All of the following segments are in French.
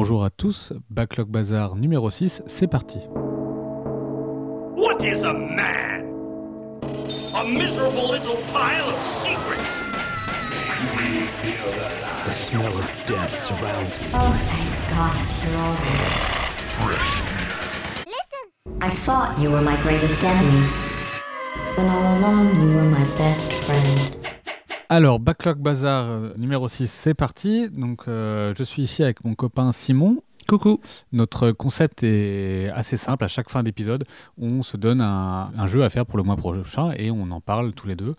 Bonjour à tous, Backlog Bazar numéro 6, c'est parti. What is a man? A miserable little pile of secrets. The smell of death surrounds me. Oh, thank God you're all here. I thought you were my greatest enemy. When all along you were my best friend. Alors, Backlog Bazar euh, numéro 6, c'est parti. Donc, euh, je suis ici avec mon copain Simon. Coucou. Notre concept est assez simple. À chaque fin d'épisode, on se donne un, un jeu à faire pour le mois prochain et on en parle tous les deux.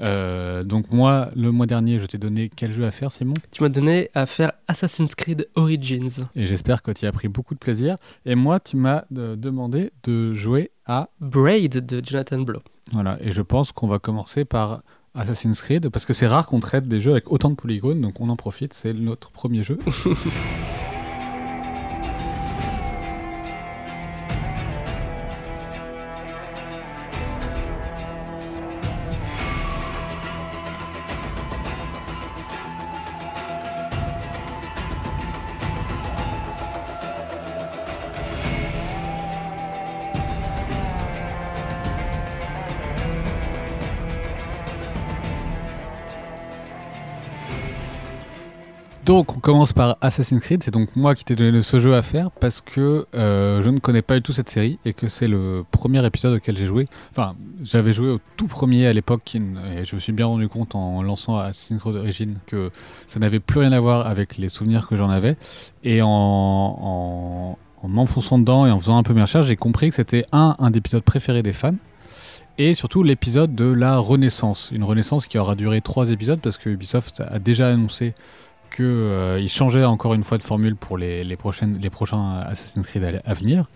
Euh, donc moi, le mois dernier, je t'ai donné quel jeu à faire, Simon? Tu m'as donné à faire Assassin's Creed Origins. Et j'espère que tu as pris beaucoup de plaisir. Et moi, tu m'as demandé de jouer à... Braid de Jonathan Blow. Voilà, et je pense qu'on va commencer par Assassin's Creed, parce que c'est rare qu'on traite des jeux avec autant de polygones, donc on en profite, c'est notre premier jeu. Donc on commence par Assassin's Creed, c'est donc moi qui t'ai donné ce jeu à faire parce que euh, je ne connais pas du tout cette série et que c'est le premier épisode auquel j'ai joué. Enfin, j'avais joué au tout premier à l'époque et je me suis bien rendu compte en lançant Assassin's Creed Origins que ça n'avait plus rien à voir avec les souvenirs que j'en avais. Et en, en, en m'enfonçant dedans et en faisant un peu mes recherches, j'ai compris que c'était un, un des épisodes préférés des fans et surtout l'épisode de la Renaissance. Une Renaissance qui aura duré trois épisodes parce que Ubisoft a déjà annoncé qu'il euh, changeait encore une fois de formule pour les, prochaines, les prochains Assassin's Creed à, à venir.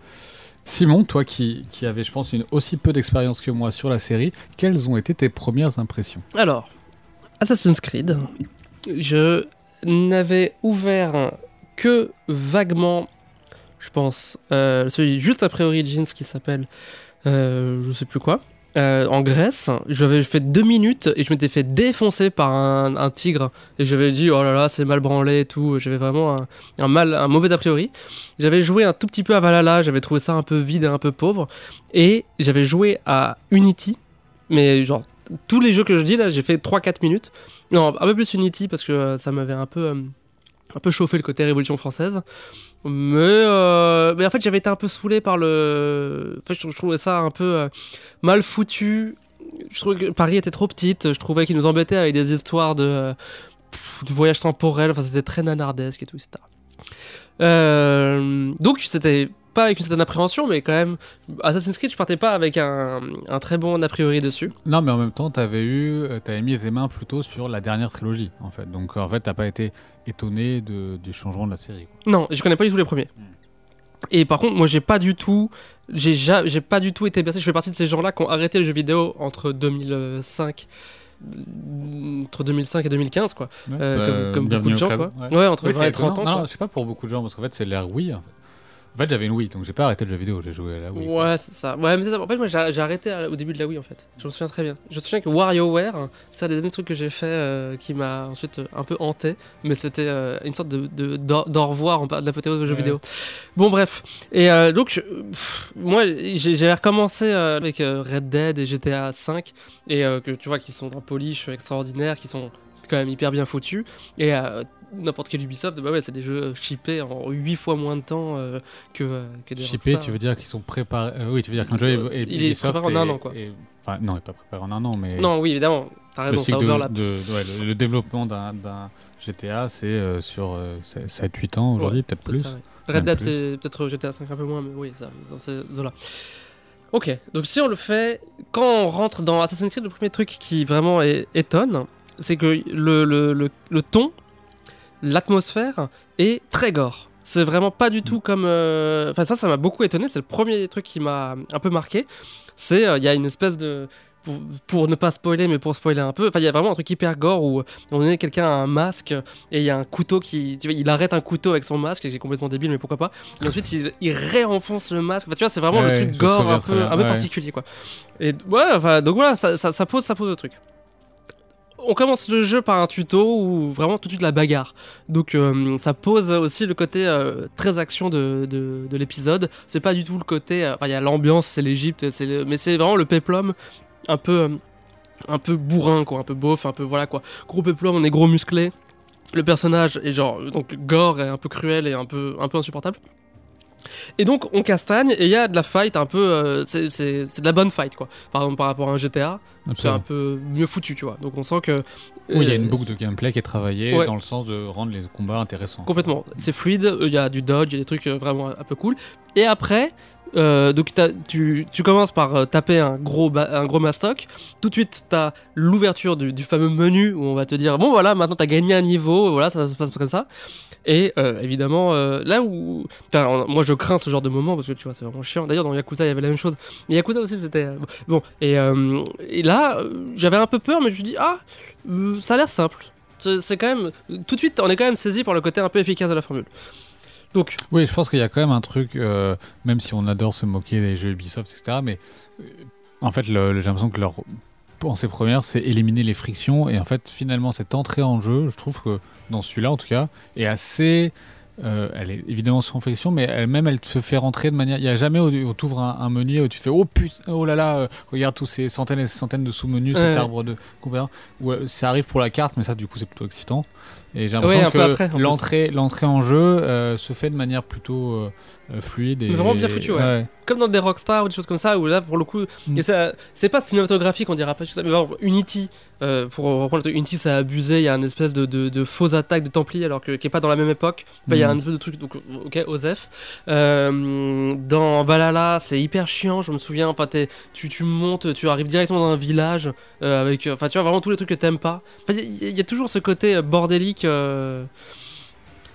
Simon, toi qui, qui avais, je pense, une aussi peu d'expérience que moi sur la série, quelles ont été tes premières impressions? Alors, Assassin's Creed, je n'avais ouvert que vaguement, je pense, euh, celui juste après Origins qui s'appelle, euh, je sais plus quoi, euh, en Grèce, j'avais fait deux minutes et je m'étais fait défoncer par un, tigre et j'avais dit oh là là c'est mal branlé et tout. J'avais vraiment un, mal, un mauvais a priori. J'avais joué un tout petit peu à Valhalla, j'avais trouvé ça un peu vide et un peu pauvre et j'avais joué à Unity, mais genre tous les jeux que je dis là, j'ai fait 3-4 minutes. Non, un peu plus Unity parce que ça m'avait un peu euh, un peu chauffé le côté Révolution française. Mais, euh, mais en fait, j'avais été un peu saoulé par le. En fait, je, je trouvais ça un peu euh, mal foutu. Je trouvais que Paris était trop petite. Je trouvais qu'ils nous embêtaient avec des histoires de, euh, de voyage temporel. Enfin, c'était très nanardesque et tout, etc. Euh, donc, c'était pas avec une certaine appréhension, mais quand même, Assassin's Creed, je partais pas avec un, un très bon a priori dessus. Non, mais en même temps, t'avais eu, t'avais mis les mains plutôt sur la dernière trilogie, en fait. Donc, en fait, t'as pas été étonné de, du changement de la série. Quoi. Non, je connais pas du tout les premiers. Mm. Et par contre, moi, j'ai pas du tout, j'ai ja, j'ai pas du tout été bercé. Je fais partie de ces gens-là qui ont arrêté le jeu vidéo entre 2005 entre 2005 et 2015 quoi Ouais. euh, Bah, comme, comme beaucoup de gens quoi ouais. ouais, entre Oui, 20 c'est et 30 ans. Non, non, c'est pas pour beaucoup de gens, parce qu'en fait, c'est l'ère Wii. En fait, en fait j'avais une Wii, donc j'ai pas arrêté le jeu vidéo, j'ai joué à la Wii. Ouais, c'est ça. Ouais, mais c'est ça. En fait, moi, j'ai arrêté à- au début de la Wii, en fait. Je me souviens très bien. Je me souviens que WarioWare, c'est un des derniers trucs que j'ai fait euh, qui m'a ensuite euh, un peu hanté. Mais c'était euh, une sorte de, de, d'au revoir en de l'apothéose aux jeux Ouais. vidéo. Bon, bref. Et euh, donc, euh, pff, moi, j'ai j'ai recommencé euh, avec euh, Red Dead et GTA 5. Et euh, que tu vois, qui sont d'un polish extraordinaire, qui sont quand même hyper bien foutus. Et euh, n'importe quel Ubisoft, bah ouais, c'est des jeux chippés en 8 fois moins de temps euh, que, euh, que des Shippé, Rockstar. tu veux dire qu'ils sont préparés. euh, oui, tu veux dire qu'un jeu est, est Il est Ubisoft préparé en un an, quoi. Enfin, non, il n'est pas préparé en un an, mais. Non, oui, évidemment. T'as raison, ça de, overlap. de- ouais, le, le développement d'un GTA, c'est euh, sur 7-8 ans aujourd'hui, peut-être plus. ça, ouais. Red Dead, c'est peut-être GTA 5 un peu moins, mais oui, ça, dans ces eaux-là. Ok, donc si on le fait, quand on rentre dans Assassin's Creed, le premier truc qui vraiment est- étonne, c'est que le, le, le, le ton, l'atmosphère est très gore. C'est vraiment pas du tout comme. euh, Enfin, ça, ça m'a beaucoup étonné. C'est le premier truc qui m'a un peu marqué. C'est. euh, Il y a une espèce de. Pour, pour ne pas spoiler, mais pour spoiler un peu, enfin, il y a vraiment un truc hyper gore où on est quelqu'un a un masque et il y a un couteau qui. Tu vois, il arrête un couteau avec son masque, et c'est complètement débile, mais pourquoi pas. Et ensuite, il, il réenfonce le masque. Enfin, tu vois, c'est vraiment Ouais, le truc gore un peu, un peu ouais. particulier, quoi. Et ouais, enfin, donc voilà, ça, ça, ça pose, ça pose le truc. On commence le jeu par un tuto ou vraiment tout de suite la bagarre. Donc euh, ça pose aussi le côté euh, très action de, de, de l'épisode. C'est pas du tout le côté. euh, Enfin, il y a l'ambiance, c'est l'Egypte, mais c'est vraiment le péplum un peu. un peu bourrin, quoi, un peu beauf, un peu voilà quoi. Gros péplum, on est gros musclé. Le personnage est genre donc gore et un peu cruel et un peu un peu insupportable. Et donc on castagne et il y a de la fight un peu euh, c'est c'est- c'est de la bonne fight quoi. Par exemple par rapport à un GTA, c'est un peu mieux foutu tu vois. Donc on sent que Oui, il y a euh, une boucle de gameplay qui est travaillée ouais. dans le sens de rendre les combats intéressants. Complètement. C'est fluide, euh, il y a du dodge, il y a des trucs euh, vraiment un peu cool. Et après, euh, donc tu, tu commences par euh, taper un gros, un gros mastoc. Tout de suite, tu as l'ouverture du, fameux menu où on va te dire bon voilà, maintenant tu as gagné un niveau, voilà, ça se passe comme ça. Et euh, évidemment, là où. Moi je crains ce genre de moment parce que tu vois, c'est vraiment chiant. D'ailleurs, dans Yakuza, il y avait la même chose. Mais Yakuza aussi, c'était. bon, et, là, j'avais un peu peur, mais je me suis dit, ah, ça a l'air simple. C'est quand même. Tout de suite, on est quand même saisi par le côté un peu efficace de la formule. Donc, Oui, je pense qu'il y a quand même un truc, euh, même si on adore se moquer des jeux Ubisoft, etc. Mais euh, en fait, j'ai l'impression que leur pensée première, c'est éliminer les frictions. Et en fait, finalement, cette entrée en jeu, je trouve que dans celui-là, en tout cas, est assez. Euh, elle est évidemment sans friction, mais elle-même, elle te fait rentrer de manière. Il n'y a jamais où, tu ouvres un, un menu où tu fais Oh putain, oh là là, euh, regarde tous ces centaines et ces centaines de sous-menus, Ouais. cet arbre de compétences. Où, euh, ça arrive pour la carte, mais ça, du coup, c'est plutôt excitant. Et j'ai Ouais, l'impression que l'entrée, l'entrée en jeu euh, se fait de manière plutôt fluide. Et, vraiment bien foutu, ouais. comme dans des Rockstar ou des choses comme ça, où là, pour le coup, Mm. et ça- c'est pas cinématographique, on dira pas ça, mais par exemple, Unity, euh, pour reprendre le truc, Unity, ça a abusé, il y a une espèce de, de, de fausse attaque de Templiers, alors que, qui est pas dans la même époque. Il y a Mm. un espèce de truc, donc, ok, Osef. Euh, dans Valhalla, c'est hyper chiant, je me souviens, enfin, tu, tu montes, tu arrives directement dans un village, euh, avec, euh, enfin, tu vois, vraiment tous les trucs que t'aimes pas. Enfin, il y, a- il y a toujours ce côté bordélique.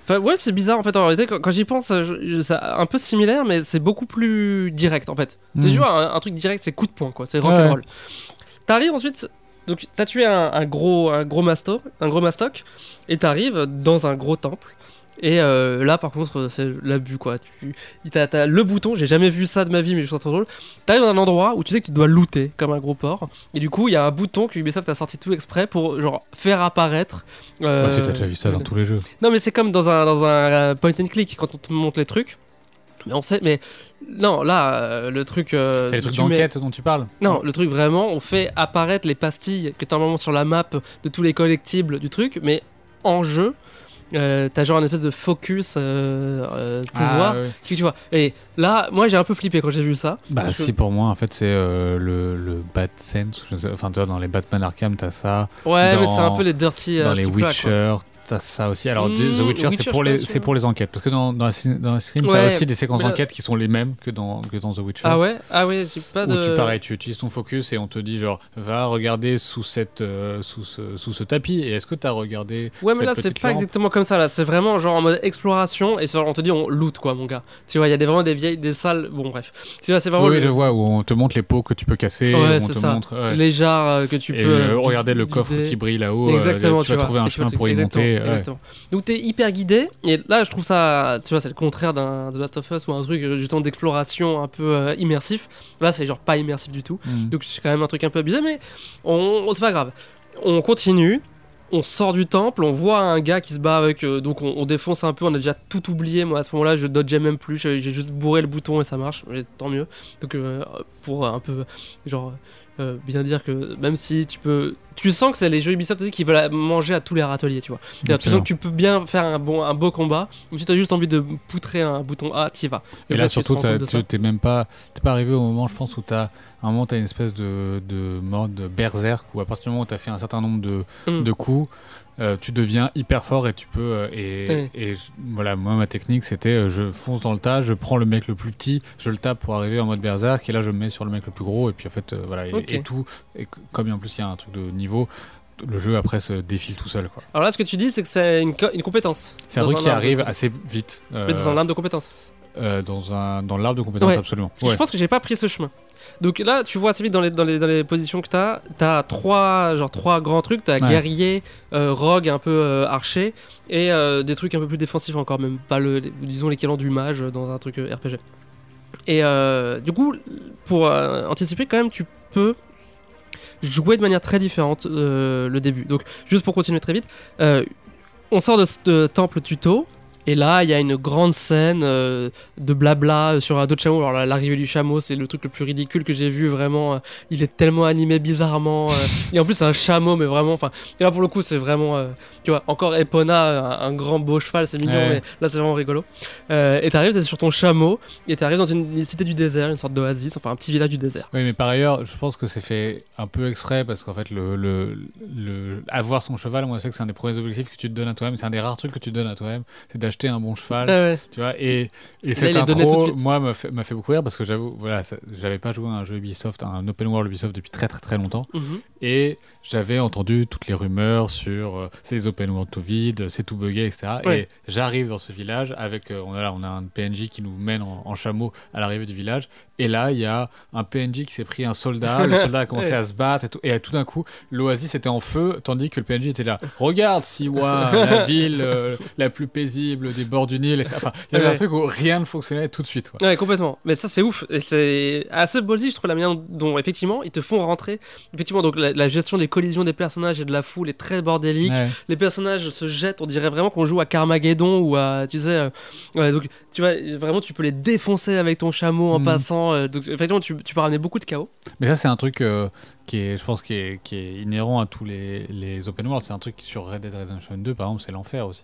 Enfin, ouais, c'est bizarre en fait. En réalité, quand, quand j'y pense, c'est un peu similaire, mais c'est beaucoup plus direct en fait. C'est Mhm. toujours un, un truc direct, c'est coup de poing quoi. C'est rock'n'roll. T'arrives ensuite, donc t'as tué un, un gros, un gros masto, un gros mastoc, et t'arrives dans un gros temple. Et euh, là, par contre, c'est l'abus quoi. Tu, t'as, t'as le bouton, j'ai jamais vu ça de ma vie, mais je trouve ça trop drôle. T'arrives dans un endroit où tu sais que tu dois looter comme un gros porc, et du coup, il y a un bouton que Ubisoft a sorti tout exprès pour genre faire apparaître. euh, Ouais, t'as déjà vu ça dans tous les jeux. non, mais c'est comme dans un, dans un euh, point and click quand on te montre les trucs. Mais on sait, mais non, là, euh, le truc. euh, C'est les trucs tu mets- d'enquête dont tu parles Non, le truc vraiment, on fait apparaître les pastilles que t'as normalement sur la map de tous les collectibles du truc, mais en jeu. euh, t'as genre une espèce de focus euh, euh, pouvoir Ah, qui tu vois et là moi j'ai un peu flippé quand j'ai vu ça Bah que- si pour moi en fait c'est euh, le, le Bat Sense, enfin tu vois dans les Batman Arkham t'as ça, ouais mais c'est un peu les dirty dans les. Witcher t'as ça aussi. Alors Mmh, The Witcher Witcher, c'est pour les pas sûr. c'est pour les enquêtes parce que dans dans, la- dans Scream t'as Ouais, aussi des séquences mais d'enquête qui sont les mêmes que dans que dans The Witcher. ah ouais? Ah ouais j'ai pas Où de tu pareil, tu utilises ton focus et on te dit genre va regarder sous cette euh, sous ce sous ce tapis et est-ce que t'as regardé Ouais, mais cette là, c'est pas exactement comme ça. Là, c'est vraiment genre en mode exploration et on te dit on loot quoi, mon gars. Tu vois, il y a des, vraiment des vieilles, des salles. Bon, bref. Tu vois, c'est vraiment Oui, le- je vois où on te montre les pots que tu peux casser, où Ouais, c'est ça. montre ouais. les jarres euh, que tu et peux. euh, regarder le coffre qui brille là-haut, euh, Exactement, tu vas trouver un chemin pour y monter. Exactement. Donc t'es hyper guidé et là je trouve ça, tu vois, c'est le contraire d'un The Last of Us ou un truc justement d'exploration un peu euh, immersif. Là c'est genre pas immersif du tout. Mm. Donc c'est quand même un truc un peu abusé, mais on, c'est pas grave. On continue. On sort du temple, on voit un gars qui se bat avec. euh, donc on, on défonce un peu, on a déjà tout oublié. Moi à ce moment-là, je dodgeais même plus. J'ai j'ai juste bourré le bouton et ça marche. Mais tant mieux. Donc euh, pour un peu. Genre. Euh, bien dire que même si tu peux. Tu sens que c'est les jeux Ubisoft qui veulent manger à tous les râteliers, tu vois. Tu sens que tu peux bien faire un, bon, un beau combat. Même si tu as juste envie de poutrer un bouton A, t'y vas. Et là, tu surtout, tu t'es même pas, t'es pas arrivé au moment, je pense, où t'as, à un moment, t'as une espèce de, de mode berserk où à partir du moment où t'as fait un certain nombre de, Mm. de coups, euh, tu deviens hyper fort et tu peux. euh, et, et voilà, moi, ma technique, c'était euh, je fonce dans le tas, je prends le mec le plus petit, je le tape pour arriver en mode berserk, et là, je me mets sur le mec le plus gros, et puis en fait, voilà, et, Ok. et tout. Et comme en plus, il y a un truc de niveau. Le jeu après se défile tout seul. quoi. Alors là, ce que tu dis, c'est que c'est une, co- une compétence. C'est un truc qui arrive assez vite. Mais dans un arbre de compétences. Euh, dans, un, dans l'arbre de compétences, Ouais. absolument. Parce que Je pense que j'ai pas pris ce chemin. Donc là, tu vois assez vite dans les, dans les, dans les positions que t'as, t'as trois, genre, trois grands trucs. T'as Ouais. guerrier, euh, rogue, un peu euh, archer, et des trucs un peu plus défensifs encore, même pas le, les- disons l'équivalent du mage dans un truc RPG. Et du coup, pour anticiper, quand même, tu peux jouer de manière très différente le début. Donc, juste pour continuer très vite, on sort de ce temple tuto. Et là, il y a une grande scène euh, de blabla sur un dos de chameau. Alors, la- l'arrivée du chameau, c'est le truc le plus ridicule que j'ai vu. Vraiment, euh, il est tellement animé bizarrement. euh, et en plus, c'est un chameau, mais vraiment. Enfin, là, pour le coup, c'est vraiment. euh, tu vois, encore Epona, un, un grand beau cheval, c'est mignon, Ouais. mais là, c'est vraiment rigolo. Euh, et t'arrives, t'es sur ton chameau, et t'arrives dans une, une cité du désert, une sorte d'oasis, enfin, un petit village du désert. Oui, mais par ailleurs, je pense que c'est fait un peu exprès parce qu'en fait, le, le, le- avoir son cheval, moi, je sais que c'est un des premiers objectifs que tu te donnes à toi-même. C'est un des rares trucs que tu te donnes à toi-même, c'est d'acheter un bon cheval. Ouais. Tu vois, et, cette intro, moi, m'a fait, m'a fait beaucoup rire parce que j'avoue, voilà, ça- j'avais pas joué à un jeu Ubisoft, un open world Ubisoft depuis très très très longtemps. Mhm. Et j'avais entendu toutes les rumeurs sur euh, c'est des open world tout vide, c'est tout buggé, etc. Et j'arrive dans ce village avec, euh, on, a là, on a un PNJ qui nous mène en, en chameau à l'arrivée du village. Et là, il y a un PNJ qui s'est pris un soldat, le soldat a commencé à se battre, et tout, et tout d'un coup, l'oasis était en feu, tandis que le PNJ était là. Regarde, Siwa, la ville euh, la plus paisible des bords du Nil. etc. Enfin, il y avait Ouais. un truc où rien ne fonctionnait tout de suite. quoi. Ouais, complètement. Mais ça, c'est ouf. Et c'est assez ballsy, je trouve, la manière dont, effectivement, ils te font rentrer. Effectivement, donc la, la gestion des collisions des personnages et de la foule est très bordélique. Ouais. Les personnages se jettent, on dirait vraiment qu'on joue à Carmageddon ou à, tu sais, euh, ouais, donc tu vois, vraiment tu peux les défoncer avec ton chameau en Mhm. passant. euh, donc effectivement, tu, tu peux ramener beaucoup de chaos. Mais ça, c'est un truc euh, qui est, je pense, qui est, qui est inhérent à tous les, les open world. C'est un truc qui, sur Red Dead Redemption 2, par exemple, c'est l'enfer aussi.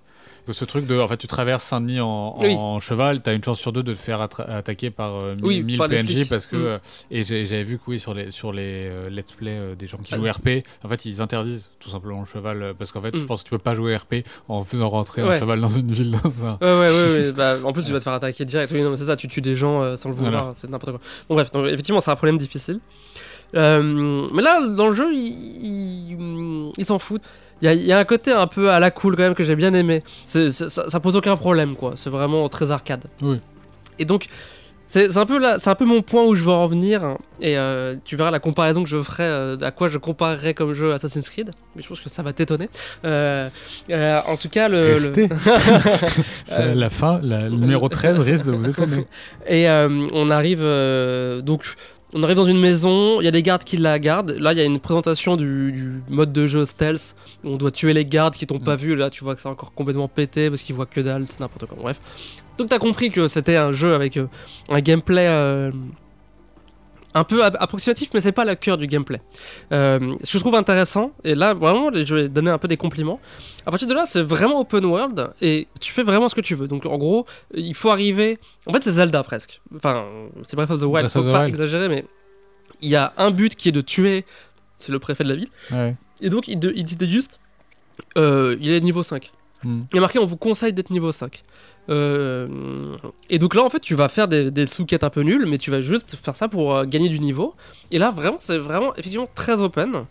Ce truc de, en fait, tu traverses Saint-Denis en, Oui. en cheval, t'as une chance sur deux de te faire attaquer par euh, Oui, 1000 par les PNJ parce que, Mm. euh, et j'avais vu que oui, sur les, sur les euh, let's play euh, des gens qui Ah, jouent RP, en fait, ils interdisent tout simplement le cheval euh, parce qu'en fait, je Mm. pense que tu peux pas jouer RP en faisant rentrer un cheval dans une ville. Dans un... Ouais, ouais, ouais. bah, en plus, tu vas te faire attaquer direct. Oui, non, mais c'est ça, tu tues des gens euh, sans le vouloir. Voilà. C'est n'importe quoi. Bon, bref, donc, effectivement, c'est un problème difficile. Euh, mais là, dans le jeu, ils il, il s'en foutent. Il y, a, il y a un côté un peu à la cool quand même que j'ai bien aimé. Ça, ça pose aucun problème, quoi. C'est vraiment très arcade. Oui. Et donc, c'est un, peu là- c'est un peu mon point où je veux en venir. hein. Et euh, tu verras la comparaison que je ferai, euh, à quoi je comparerai comme jeu Assassin's Creed. Mais je pense que ça va t'étonner. Euh, en tout cas, le. le- la fin, la, le numéro 13 risque de vous étonner. Et on arrive donc on arrive dans une maison, il y a des gardes qui la gardent. Là, il y a une présentation du, du mode de jeu stealth. où On doit tuer les gardes qui t'ont pas vu. Là, tu vois que c'est encore complètement pété parce qu'ils voient que dalle, c'est n'importe quoi. Bref. Donc t'as compris que c'était un jeu avec euh, un gameplay euh, un peu ap- approximatif, mais c'est pas le cœur du gameplay. Euh, ce que je trouve intéressant, et là vraiment, je vais donner un peu des compliments. À partir de là, c'est vraiment open world et tu fais vraiment ce que tu veux. Donc en gros, il faut arriver. En fait, c'est Zelda presque. Enfin, c'est Breath of the Wild, Breath faut pas Wild. exagérer, mais il y a un but qui est de tuer. C'est le préfet de la ville. Ouais. Et donc, il, il dit juste. euh, il est niveau 5. Mm. Il y a marqué on vous conseille d'être niveau 5. Euh, et donc là, en fait, tu vas faire des, des sous-quêtes un peu nulles, mais tu vas juste faire ça pour euh, gagner du niveau. Et là, vraiment, c'est vraiment effectivement très open.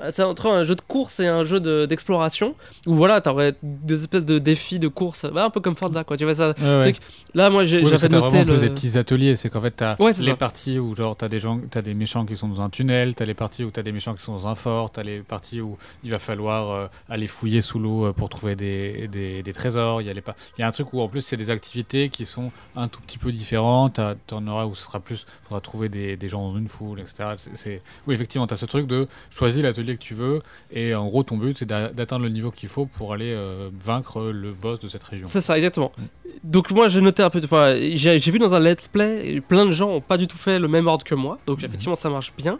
Euh, C'est entre un jeu de course et un jeu de- d'exploration où voilà, t'aurais des espèces de défis de course, bah, un peu comme Forza quoi. Tu vois ça. Ouais, ouais. Là, moi, j'ai t'as noté le. des petits ateliers. C'est qu'en fait, t'as Ouais, les ça. parties où genre t'as des gens, t'as des méchants qui sont dans un tunnel, t'as les parties où t'as des méchants qui sont dans un fort, t'as les parties où il va falloir euh, aller fouiller sous l'eau euh, pour trouver des, des, des trésors. Il y a les pa- il y a un truc où en plus c'est des activités qui sont un tout petit peu différentes. T'en auras où ce sera plus, faudra trouver des, des gens dans une foule, etc. C'est oui effectivement t'as ce truc de choisir l'atelier que tu veux et en gros ton but c'est d'a- d'atteindre le niveau qu'il faut pour aller euh, vaincre le boss de cette région. C'est ça, exactement. Mm. Donc moi j'ai noté un peu de fois, j'ai vu dans un let's play, plein de gens ont pas du tout fait le même ordre que moi, donc Mhm. effectivement ça marche bien.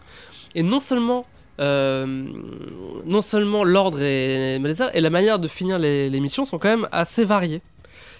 Et non seulement, euh, non seulement l'ordre et, la manière de finir les, les missions sont quand même assez variées.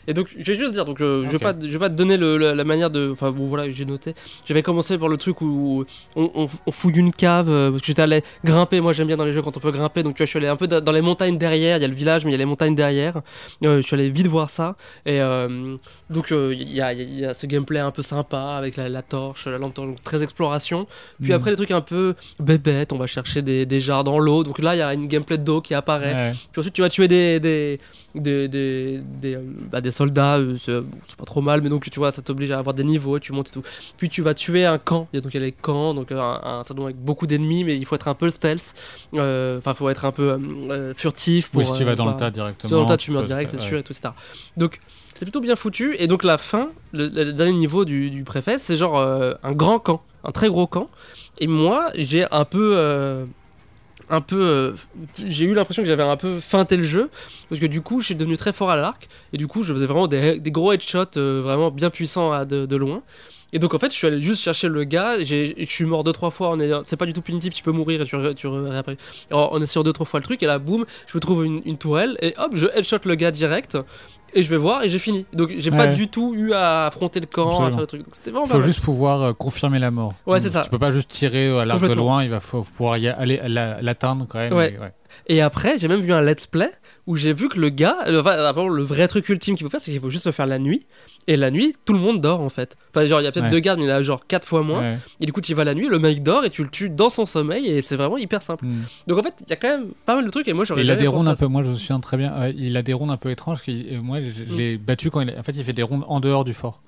Et donc je vais juste dire, donc euh, je vais pas, je vais pas te donner le- la manière de, enfin bon voilà j'ai noté. J'avais commencé par le truc où on, on- on fouille une cave euh, parce que j'étais allé grimper. Moi j'aime bien dans les jeux quand on peut grimper, donc tu vois je suis allé un peu da- dans les montagnes derrière. Il y a le village mais il y a les montagnes derrière. Euh, je suis allé vite voir ça. Et euh, donc il y, a, il y a ce gameplay un peu sympa avec la, la torche, la lampe torche, donc très exploration. Puis Mm. après des trucs un peu bébêtes, on va chercher des, des jarres dans l'eau. Donc là il y a une gameplay d'eau qui apparaît. Ouais. Puis ensuite tu vas tuer des des des des, des, euh, bah, des soldats, euh, c'est bon, pas trop mal, mais donc tu vois ça t'oblige à avoir des niveaux, tu montes et tout. Puis tu vas tuer un camp. Il y a donc il y a les camps, donc euh, un, un salon avec beaucoup d'ennemis, mais il faut être un peu stealth. Euh, Enfin faut être un peu euh, euh, furtif pour. Oui, si tu vas euh, dans le pas- tas directement. sur le tas, tu meurs direct, c'est ouais. sûr, et tout, etc. Donc, c'est plutôt bien foutu. Et donc, la fin, le, le dernier niveau du, du préfet, c'est genre euh, un grand camp, un très gros camp. Et moi, j'ai un peu. Un peu. euh, j'ai eu l'impression que j'avais un peu feinté le jeu. Parce que du coup, je suis devenu très fort à l'arc. Et du coup, je faisais vraiment des, gros headshots euh, vraiment bien puissants à de, loin. Et donc en fait, je suis allé juste chercher le gars. Je suis mort deux trois fois. En ayant- C'est pas du tout punitif. Tu peux mourir et tu, tu réapparais. En, en essayant deux trois fois le truc. Et là, boum, je me trouve une tourelle et hop, je headshot le gars direct. Et je vais voir et j'ai fini. Donc j'ai pas du tout eu à affronter le camp, à Absolument. faire le truc. Donc c'était vraiment faut juste pouvoir euh, confirmer la mort. Ouais, c'est ça. Tu peux pas juste tirer à l'arc de loin, il va faut pouvoir y aller la- l'atteindre quand même. Ouais. et ouais. Et après, j'ai même vu un let's play où j'ai vu que le gars, euh, enfin, le vrai truc ultime qu'il faut faire, c'est qu'il faut juste le faire la nuit. Et la nuit, tout le monde dort en fait. Enfin, genre, il y a peut-être Ouais. deux gardes, mais il y en a genre quatre fois moins. Ouais. Et du coup, tu y vas la nuit, le mec dort et tu le tues dans son sommeil et c'est vraiment hyper simple. Mm. Donc en fait, il y a quand même pas mal de trucs et moi j'aurais Il a des rondes un peu, moi je me souviens très bien, il a des rondes un peu étranges. qui- euh, moi je je Mm. l'ai battu quand il en fait il fait des rondes en dehors du fort.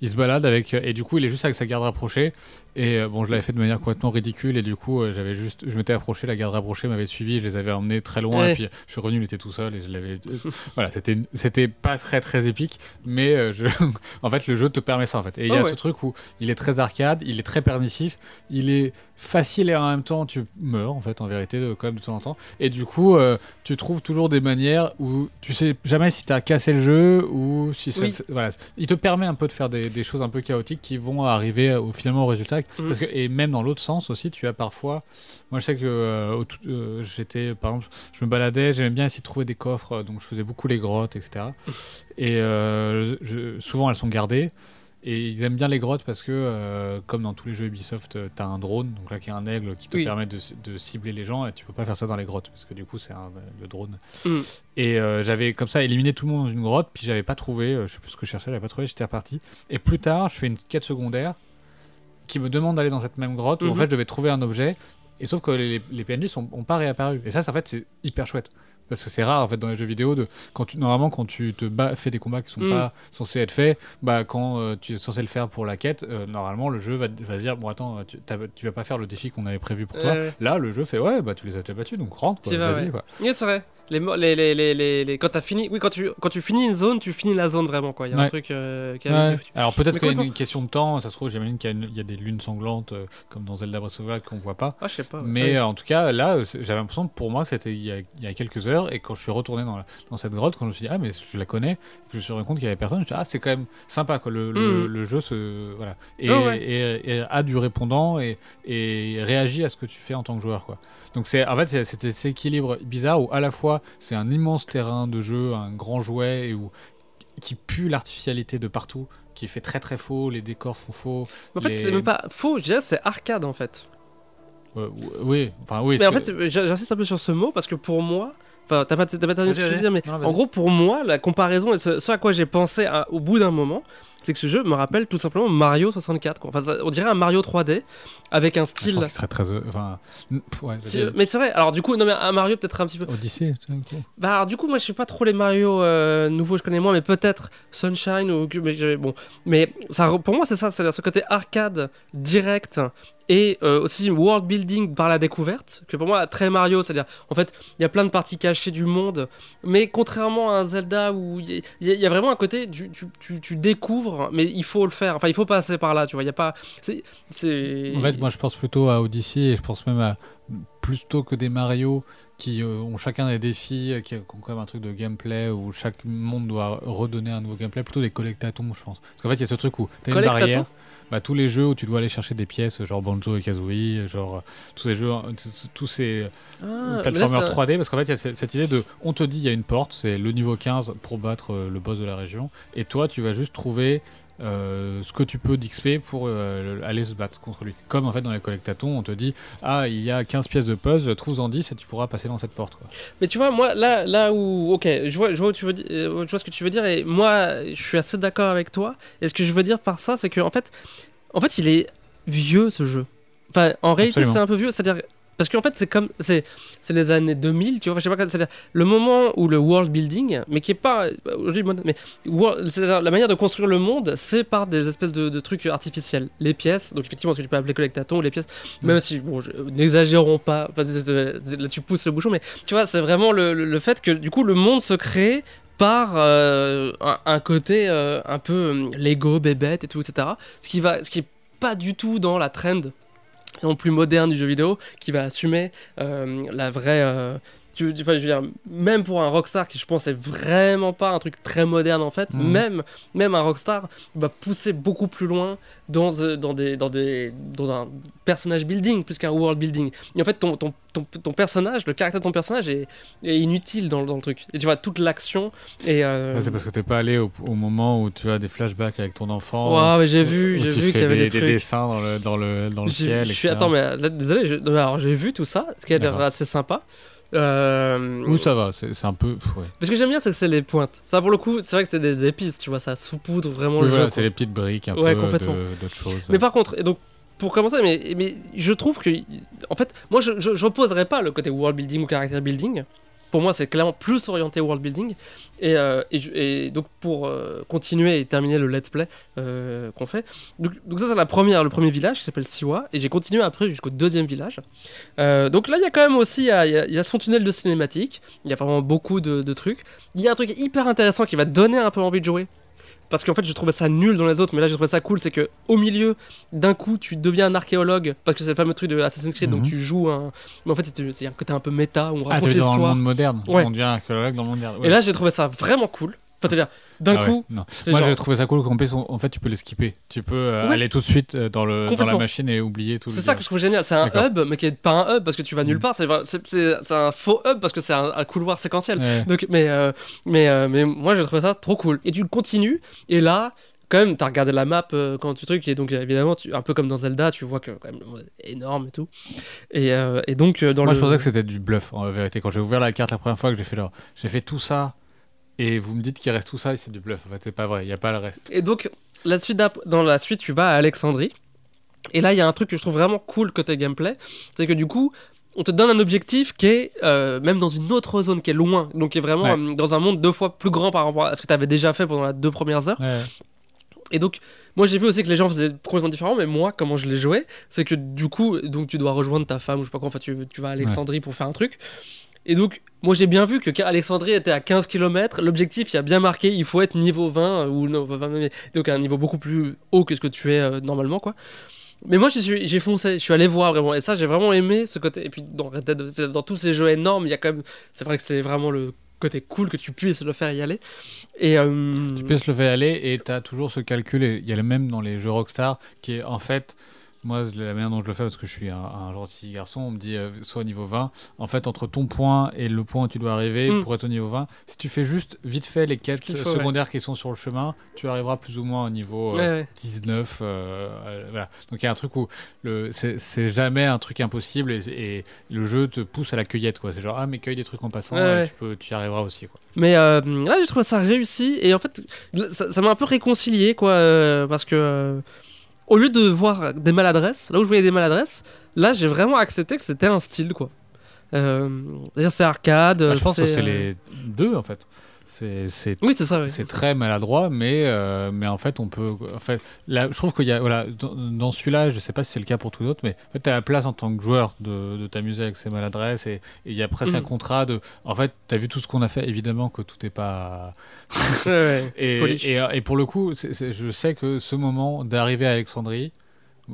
Il se balade avec euh, et du coup il est juste avec sa garde rapprochée. Et euh, bon je l'avais fait de manière complètement ridicule. Et du coup euh, j'avais juste je m'étais approché la garde rapprochée m'avait suivi je les avais emmenés très loin. Ouais. et puis je suis revenu il était tout seul et je l'avais voilà c'était c'était pas très très épique. Mais je en fait le jeu te permet ça en fait. Et il y a Oh, ouais. ce truc où il est très arcade il est très permissif il est facile et en même temps tu meurs en fait en vérité quand même de temps en temps. Et du coup euh, tu trouves toujours des manières où tu sais jamais si tu as cassé le jeu ou si ça, Oui. c'est- voilà. Il te permet un peu de faire des, des choses un peu chaotiques qui vont arriver au, finalement au résultat. Mhm. parce que et même dans l'autre sens aussi tu as parfois moi je sais que euh, euh, j'étais par exemple je me baladais j'aimais bien essayer de trouver des coffres euh, donc je faisais beaucoup les grottes etc et euh, je- souvent elles sont gardées et ils aiment bien les grottes parce que, euh, comme dans tous les jeux Ubisoft, euh, t'as un drone, donc là qui est un aigle qui te Oui. permet de, de cibler les gens, et tu peux pas faire ça dans les grottes parce que du coup c'est un- le drone. Mm. Et euh, j'avais comme ça éliminé tout le monde dans une grotte, puis j'avais pas trouvé, euh, je sais plus ce que je cherchais, j'avais pas trouvé, j'étais reparti. Et plus tard, je fais une quête secondaire qui me demande d'aller dans cette même grotte où en Mhm. fait je devais trouver un objet, et sauf que les, les PNJ sont, ont pas réapparu. Et ça, c'est- en fait, c'est hyper chouette. Parce que c'est rare en fait dans les jeux vidéo de quand tu normalement quand tu te bats fais des combats qui sont Mm. pas censés être faits bah quand euh, tu es censé le faire pour la quête euh, normalement le jeu va, dire bon attends tu, tu vas pas faire le défi qu'on avait prévu pour toi là le jeu fait ouais bah tu les as déjà battus donc rentre quoi, vas-y ouais. quoi Oui, c'est vrai. Les, les, les, les, quand t'as fini, oui, quand tu, quand tu finis une zone, tu finis la zone vraiment quoi. Il y a un truc euh, qui Ouais. a- alors peut-être qu'il y a une question de temps ça se trouve j'imagine qu'il y, y a des lunes sanglantes euh, comme dans Zelda Breath of the Wild qu'on voit pas Ah, je sais pas. ouais. Mais euh, en tout cas, là, j'avais l'impression pour moi que c'était il, y a- il y a quelques heures. Et quand je suis retourné dans, la- dans cette grotte, quand je me suis dit, ah, mais je la connais, et que je me suis rendu compte qu'il y avait personne, je me suis dit, ah, c'est quand même sympa, quoi. Le, le- Mhm. le jeu, se, voilà. Et, Oh, et- et a du répondant et, et réagit à ce que tu fais en tant que joueur, quoi. Donc, c'est, en fait, c'était cet équilibre bizarre où à la fois, c'est un immense terrain de jeu, un grand jouet, et où, qui pue l'artificialité de partout, qui fait très très faux, les décors font faux. En fait, c'est même pas faux, je dirais c'est arcade en fait. Euh, oui, enfin, oui. Mais en fait, j'insiste un peu sur ce mot parce que pour moi, enfin, t'as pas, pas terminé ce que je veux dire, mais. Non, en gros, pour moi, la comparaison et ce, ce à quoi j'ai pensé à- au bout d'un moment, c'est que ce jeu me rappelle tout simplement Mario 64. Quoi. Enfin, ça- on dirait un Mario 3D avec un Je style. pense qu'il serait très. euh, Enfin, ouais, Si- mais c'est vrai, alors du coup, non, mais un Mario peut-être un petit peu. Odyssey. Bah, alors du coup, moi je sais pas trop les Mario euh, nouveaux, je connais moins, mais peut-être Sunshine ou. Mais, bon. mais ça, pour moi, c'est ça, c'est ce côté arcade direct et euh, aussi world building par la découverte, que pour moi, très Mario, c'est-à-dire, en fait, il y a plein de parties cachées du monde, mais contrairement à un Zelda où il y, a- y vraiment un côté, tu, tu, tu, tu découvres, mais il faut le faire, enfin, il faut passer par là, tu vois, il y a pas. C'est. En fait, moi, je pense plutôt à Odyssey et je pense même à plutôt que des Mario qui euh, ont chacun des défis, euh, qui ont quand même un truc de gameplay où chaque monde doit redonner un nouveau gameplay, plutôt des collectatons, je pense. Parce qu'en fait, il y a ce truc où tu as une barrière. Bah, tous les jeux où tu dois aller chercher des pièces, genre Banjo et Kazooie, genre euh, tous ces jeux, euh, t- tous ces Ah, mais là, plateformeurs ça- 3D, parce qu'en fait, il y a cette, idée de on te dit il y a une porte, c'est le niveau 15 pour battre euh, le boss de la région, et toi, tu vas juste trouver euh, ce que tu peux d'XP pour euh, le- aller se battre contre lui. Comme en fait dans les collectatons, on te dit ah, il y a 15 pièces de puzzle, trouve-en 10 et tu pourras passer dans cette porte. Quoi. Mais tu vois, moi, là, là où. Ok, je vois, je, vois où tu veux, di- euh, je vois ce que tu veux dire, et moi, je suis assez d'accord avec toi. Et ce que je veux dire par ça, c'est que, en fait, en fait, il est vieux, ce jeu. Enfin, en réalité, c'est un peu vieux. C'est-à-dire. Parce qu'en fait, c'est comme. C'est c'est les années 2000, tu vois. Je sais pas, c'est-à-dire le moment où le world building, mais qui est pas. Aujourd'hui, mais. world- C'est-à-dire la manière de construire le monde, c'est par des espèces de, de trucs artificiels. Les pièces, donc effectivement, ce que tu peux appeler collectaton, les pièces. Même si, bon, n'exagérons pas. C'est- c'est- là, tu pousses le bouchon, mais tu vois, c'est vraiment le, le- le fait que du coup le monde se crée par euh, un, un côté euh, un peu euh, Lego, bébête et tout, etc. Ce qui va, ce qui est pas du tout dans la trend non plus moderne du jeu vidéo qui va assumer euh, la vraie. Euh, tu- tu- je veux dire, même pour un Rockstar qui je pense est vraiment pas un truc très moderne en fait, Mhm. même, même un Rockstar va pousser beaucoup plus loin dans, euh, dans, des, dans, des, dans un personnage building plus qu'un world building. Et en fait, ton, ton, ton, ton personnage, le caractère de ton personnage est, est inutile dans, dans le truc. Et tu vois, toute l'action et. euh, c'est parce que t'es pas allé au, au moment où tu as des flashbacks avec ton enfant. Ouais, mais j'ai vu, j'ai vu qu'il y avait des, des, des trucs. dessins dans le, dans le, dans le ciel. Je suis, attends, mais là, désolé, je- alors j'ai vu tout ça, ce qui a l'air assez sympa. Euh, Ou ça va, c'est un peu. ouais. Mais ce que j'aime bien, c'est que c'est les pointes. Ça, pour le coup, c'est vrai que c'est des épices, tu vois, ça saupoudre vraiment Oui, le voilà, jeu. c'est les petites briques un Ouais, peu d'autres choses. Mais par contre, et donc, pour commencer, mais, mais je trouve que, en fait, moi, je j'opposerais pas le côté world building ou character building. Pour moi, c'est clairement plus orienté world building. Et, euh, donc, pour euh, continuer et terminer le let's play euh, qu'on fait, donc, ça, c'est la première, le premier village qui s'appelle Siwa. Et j'ai continué après jusqu'au deuxième village. Donc là, il y a quand même aussi, y a, son tunnel de cinématique. Il y a vraiment beaucoup de, trucs. Il y a un truc hyper intéressant qui va donner un peu envie de jouer. Parce qu'en fait, je trouvais ça nul dans les autres, mais là, je trouvais ça cool. C'est que au milieu, d'un coup, tu deviens un archéologue. Parce que c'est le fameux truc de Assassin's Creed, donc Mhm. tu joues un. Mais en fait, c'est un côté un peu méta où on Ah, raconte tu veux dire dans le l'histoire. monde moderne Ouais. On devient archéologue dans le monde moderne. Et là, j'ai trouvé ça vraiment cool. Enfin, c'est-à-dire, d'un Ah ouais, coup, c'est Moi genre- j'ai trouvé ça cool qu'en plus en fait tu peux les skipper. Tu peux euh, Ouais. aller tout de suite euh, dans, le, dans la machine et oublier tout C'est ça que je trouve génial. C'est un hub, mais qui est pas un hub parce que tu vas nulle Mhm. part. C'est un faux hub parce que c'est un, un couloir séquentiel. Ouais. Donc, mais, euh, mais, mais moi, j'ai trouvé ça trop cool. Et tu continues, et là, quand même, t'as regardé la map euh, quand tu trucs, et donc évidemment, tu, un peu comme dans Zelda, tu vois que quand même, le monde est énorme et tout. Et, euh, et donc, euh, dans Moi le. je pensais que c'était du bluff en vérité. Quand j'ai ouvert la carte la première fois que j'ai fait là, j'ai fait tout ça et vous me dites qu'il reste tout ça et c'est du bluff. En fait c'est pas vrai, il n'y a pas le reste. Et donc, la suite dans la suite, tu vas à Alexandrie. Et là, il y a un truc que je trouve vraiment cool côté gameplay. C'est que du coup, on te donne un objectif qui est euh, même dans une autre zone qui est loin. Donc, qui est vraiment Ouais. euh, dans un monde deux fois plus grand par rapport à ce que tu avais déjà fait pendant les deux premières heures. Ouais. Et donc, moi j'ai vu aussi que les gens faisaient complètement différent, mais moi, comment je l'ai joué, c'est que du coup, donc tu dois rejoindre ta femme, ou je sais pas quoi, enfin tu, tu vas à Alexandrie pour faire un truc. Et donc, moi j'ai bien vu que Alexandrie était à 15 km, l'objectif, il y a bien marqué, il faut être niveau 20, ou non, pas 20, mais- donc un niveau beaucoup plus haut que ce que tu es euh, normalement, quoi. Mais moi j'ai foncé, je suis allé voir vraiment, et ça j'ai vraiment aimé ce côté. Et puis dans, tous ces jeux énormes, il y a quand même, c'est vrai que c'est vraiment le côté cool que tu puisses le faire y aller. Et euh, Tu se le faire aller et tu as toujours ce calcul, il y a le même dans les jeux Rockstar, qui est en fait, moi la manière dont je le fais, parce que je suis un, un gentil garçon, on me dit euh, soit au niveau 20, en fait entre ton point et le point où tu dois arriver Mm. pour être au niveau 20, si tu fais juste vite fait les quêtes faut, secondaires qui sont sur le chemin, tu arriveras plus ou moins au niveau euh, ouais, ouais. 19. euh, euh, voilà. Donc il y a un truc où c'est, jamais un truc impossible et, et le jeu te pousse à la cueillette. C'est genre, ah, mais cueille des trucs en passant, euh. Tu, peux, tu y arriveras aussi. Quoi. Mais euh, là, j'ai trouvé ça réussi. Et en fait, ça m'a un peu réconcilié, quoi. euh, parce que, euh, au lieu de voir des maladresses, là où je voyais des maladresses, là, j'ai vraiment accepté que c'était un style, quoi. Euh, c'est arcade. Bah, je pense que c'est, c'est euh, les deux en fait. C'est, Oui. C'est très maladroit, mais, euh, mais en fait, on peut. En fait, là, je trouve qu'il y a. Voilà, dans, dans celui-là, je sais pas si c'est le cas pour tous les autres, mais en fait, tu as la place en tant que joueur de, de t'amuser avec ces maladresses et il y a presque un Mhm. contrat de. En fait, tu as vu tout ce qu'on a fait, évidemment que tout n'est pas. Ouais, ouais. Et, Polish. et, et pour le coup, je sais que ce moment d'arriver à Alexandrie,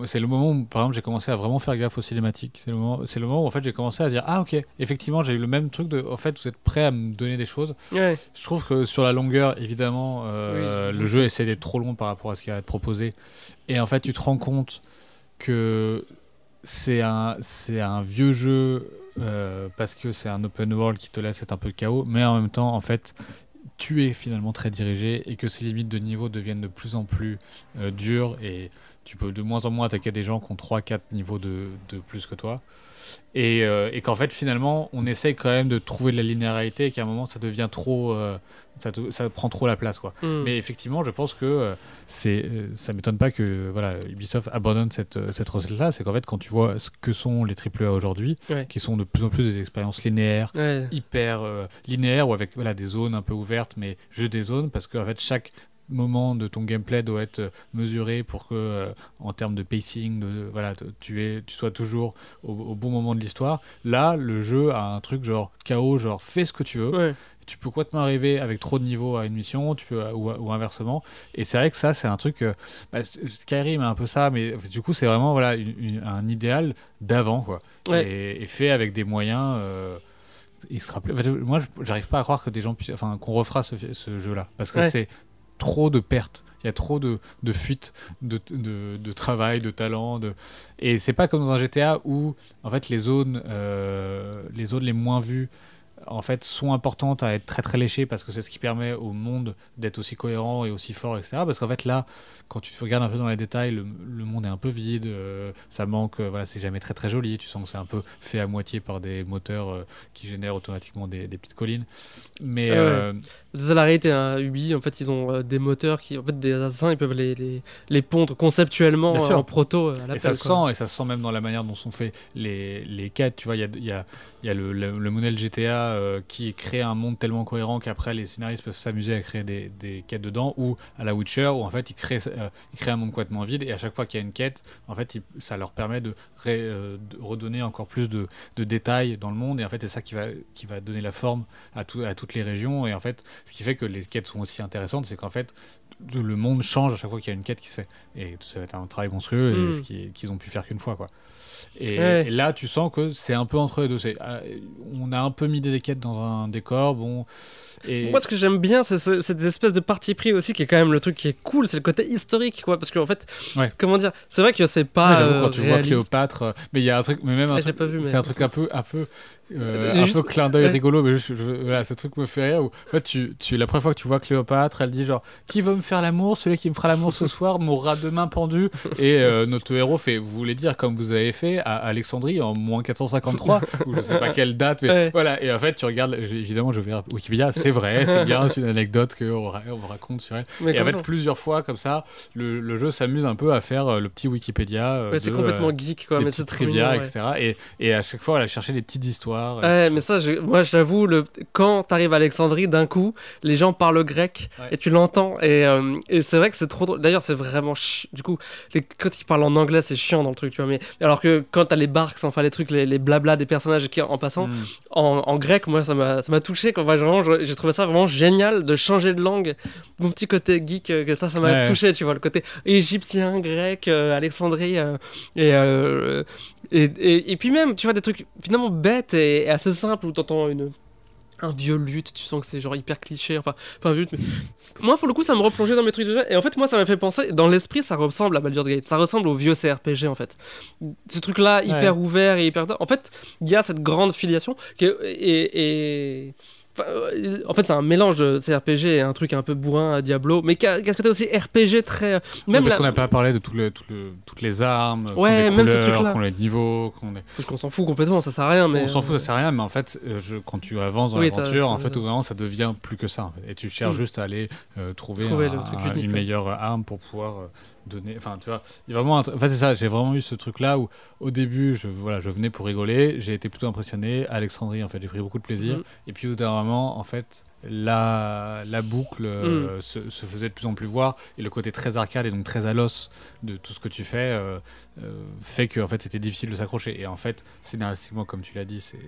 c'est le moment où, par exemple, j'ai commencé à vraiment faire gaffe aux cinématiques. C'est le moment, c'est le moment où en fait j'ai commencé à dire ah ok, effectivement j'ai eu le même truc de en fait vous êtes prêt à me donner des choses. Ouais. Je trouve que sur la longueur, évidemment, euh, Oui. le jeu essaie d'être trop long par rapport à ce qui va être proposé. Et en fait, tu te rends compte que c'est un, c'est un vieux jeu euh, parce que c'est un open world qui te laisse être un peu de chaos, mais en même temps, en fait, tu es finalement très dirigé et que ces limites de niveau deviennent de plus en plus euh, dures et tu peux de moins en moins attaquer des gens qui ont 3-4 niveaux de, plus que toi. Et, euh, et qu'en fait, finalement, on essaye quand même de trouver de la linéarité et qu'à un moment, ça devient trop. Ça, te- ça prend trop la place, quoi. Hmm. Mais effectivement, je pense que euh, c'est, euh, ça m'étonne pas que voilà, Ubisoft abandonne cette, euh, cette recette-là. C'est qu'en fait, quand tu vois ce que sont les AAA aujourd'hui, Ouais. qui sont de plus en plus des expériences linéaires, Ouais. hyper euh, linéaires ou avec voilà, des zones un peu ouvertes, mais juste des zones, parce qu'en fait, chaque moment de ton gameplay doit être mesuré pour que, euh, en termes de pacing, de, voilà, tu, es, tu sois toujours au, au bon moment de l'histoire. Là, le jeu a un truc genre chaos, genre fais ce que tu veux. Ouais. Tu peux complètement arriver avec trop de niveaux à une mission, tu peux ou, ou inversement. Et c'est vrai que ça, c'est un truc. euh, bah, Skyrim est un peu ça, mais du coup, c'est vraiment voilà une- une- un idéal d'avant, quoi. Ouais. Et, et fait avec des moyens. euh, il se rappelait- enfin, moi, je- j'arrive pas à croire que des gens puissent, enfin, qu'on refera ce, ce jeu-là, parce que Ouais. c'est trop de pertes. Il y a trop de, de fuites, de, de, de travail, de talent. De... Et c'est pas comme dans un GTA où, en fait, les zones, euh, les zones les moins vues, en fait, sont importantes à être très très léchées parce que c'est ce qui permet au monde d'être aussi cohérent et aussi fort, etc. Parce qu'en fait, là, quand tu regardes un peu dans les détails, le, le monde est un peu vide, euh, ça manque, euh, voilà, c'est jamais très très joli. Tu sens que c'est un peu fait à moitié par des moteurs euh, qui génèrent automatiquement des, des petites collines. Mais La réalité, hein. Ubi, en fait, ils ont euh, des moteurs qui, en fait, des assassins, ils peuvent les, les, les pondre conceptuellement euh, en proto euh, à la Et ça se sent, et ça se sent même dans la manière dont sont faits les, les quêtes. Tu vois, il y a, y a, y a le, le, le modèle GTA euh, qui crée un monde tellement cohérent qu'après les scénaristes peuvent s'amuser à créer des, des quêtes dedans, ou à la Witcher, où en fait ils créent, euh, ils créent un monde complètement vide, et à chaque fois qu'il y a une quête, en fait, ils- ça leur permet de, ré- euh, de redonner encore plus de, de détails dans le monde, et en fait, c'est ça qui va, qui va donner la forme à, tout, à toutes les régions, et en fait, ce qui fait que les quêtes sont aussi intéressantes, c'est qu'en fait, le monde change à chaque fois qu'il y a une quête qui se fait. Et ça va être un travail monstrueux, et Mm. ce qui- qu'ils ont pu faire qu'une fois. Quoi. Et, Ouais. et là, tu sens que c'est un peu entre les deux. Euh, on a un peu mis des quêtes dans un décor, bon. Et Moi, ce que j'aime bien, c'est ce- cette espèce de parti pris aussi, qui est quand même le truc qui est cool, c'est le côté historique, quoi. Parce qu'en fait, Ouais. comment dire, c'est vrai que c'est Ouais, pas. j'avoue, euh, quand tu vois réaliste. Cléopâtre, euh, mais il y a un truc, mais même un Ah, c'est un truc un peu, un peu, euh, un juste- peu clin d'œil ouais. rigolo, mais je- je- voilà, ce truc me fait rire. Où, en fait, tu, tu, la première fois que tu vois Cléopâtre, elle dit genre, qui veut me faire l'amour, celui qui me fera l'amour ce soir mourra demain pendu. Et euh, notre héros fait, vous voulez dire comme vous avez fait à Alexandrie en moins 453 ou je sais pas quelle date, mais Ouais. voilà. Et en fait, tu regardes, évidemment, je vais Wikipédia, c'est vrai, c'est bien, c'est une anecdote qu'on on raconte sur elle. Mais Et en fait, plusieurs fois comme ça, le, le jeu s'amuse un peu à faire euh, le petit Wikipédia. euh, Ouais, c'est complètement geek, quoi. des mais c'est trivia, etc. Et, et à chaque fois, elle a cherché des petites histoires. Ouais, mais ça, moi, j'avoue, le... quand t'arrives à Alexandrie, d'un coup, les gens parlent grec Ouais. et tu l'entends. Et, euh, et c'est vrai que c'est trop drôle. D'ailleurs, c'est vraiment. Du coup, les... quand ils parlent en anglais, c'est chiant dans le truc, tu vois. Mais alors que quand t'as les barks, enfin les trucs, les, les blabla des personnages qui, en passant, Mm. en, en grec, moi, ça m'a ça m'a touché. Enfin, vraiment, j'ai trouvé ça vraiment génial de changer de langue. Mon petit côté geek, euh, que ça, ça m'a Ouais. touché, tu vois. Le côté égyptien, grec, euh, Alexandrie. euh, et, et, et, et puis même, tu vois, des trucs finalement bêtes et, et assez simples où t'entends une un vieux lutte, tu sens que c'est genre hyper cliché, enfin, pas un lutte, mais... Moi, pour le coup, ça me replongeait dans mes trucs déjà, et en fait, moi, ça m'a fait penser, dans l'esprit, ça ressemble à Baldur's Gate, ça ressemble au vieux CRPG, en fait. Ce truc-là, hyper ouvert et hyper... En fait, il y a cette grande filiation, qui est- et... En fait, c'est un mélange de CRPG et un truc un peu bourrin à Diablo, mais a ce côté aussi RPG très... Même Même parce la- qu'on n'a pas parlé de tout le, tout le- toutes les armes, Ouais, les même couleurs, qu'on les niveaux, qu'on est... Parce qu'on s'en fout complètement, ça sert à rien, mais... on s'en fout, euh, ça sert à rien, mais en fait, euh, je- quand tu avances dans Oui, l'aventure, en fait, au moment, ça devient plus que ça. en fait. Et tu cherches Mm. juste à aller euh, trouver, Trouver un- un- unique, une ouais. meilleure arme pour pouvoir euh, donner. Enfin, tu vois, il y a vraiment. un tr- En fait, c'est ça. J'ai vraiment eu ce truc-là où, au début, je voilà, je venais pour rigoler. J'ai été plutôt impressionné. Alexandrie, en fait, j'ai pris beaucoup de plaisir. Mhm. Et puis, au dernier moment, en fait. La, la boucle Mm. euh, se, se faisait de plus en plus voir et le côté très arcade et donc très à l'os de tout ce que tu fais euh, euh, fait que en fait c'était difficile de s'accrocher et en fait scénaristiquement comme tu l'as dit c'est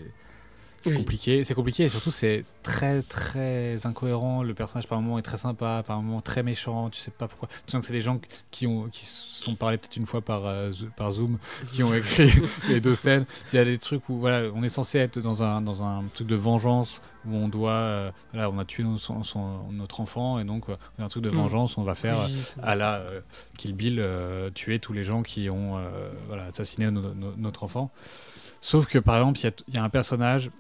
c'est Oui. compliqué c'est compliqué et surtout c'est très très incohérent le personnage par moment est très sympa par moment très méchant tu sais pas pourquoi tu sens que c'est des gens qui ont qui sont parlé peut-être une fois par euh, par Zoom qui ont écrit les deux scènes il y a des trucs où voilà on est censé être dans un dans un truc de vengeance où on doit euh, voilà on a tué nos- son- son- notre enfant et donc euh, on a un truc de Mm. vengeance on va faire oui, c'est- à la euh, Kill Bill euh, tuer tous les gens qui ont euh, voilà, assassiné no- no- notre enfant. Sauf que par exemple, il y y, a un personnage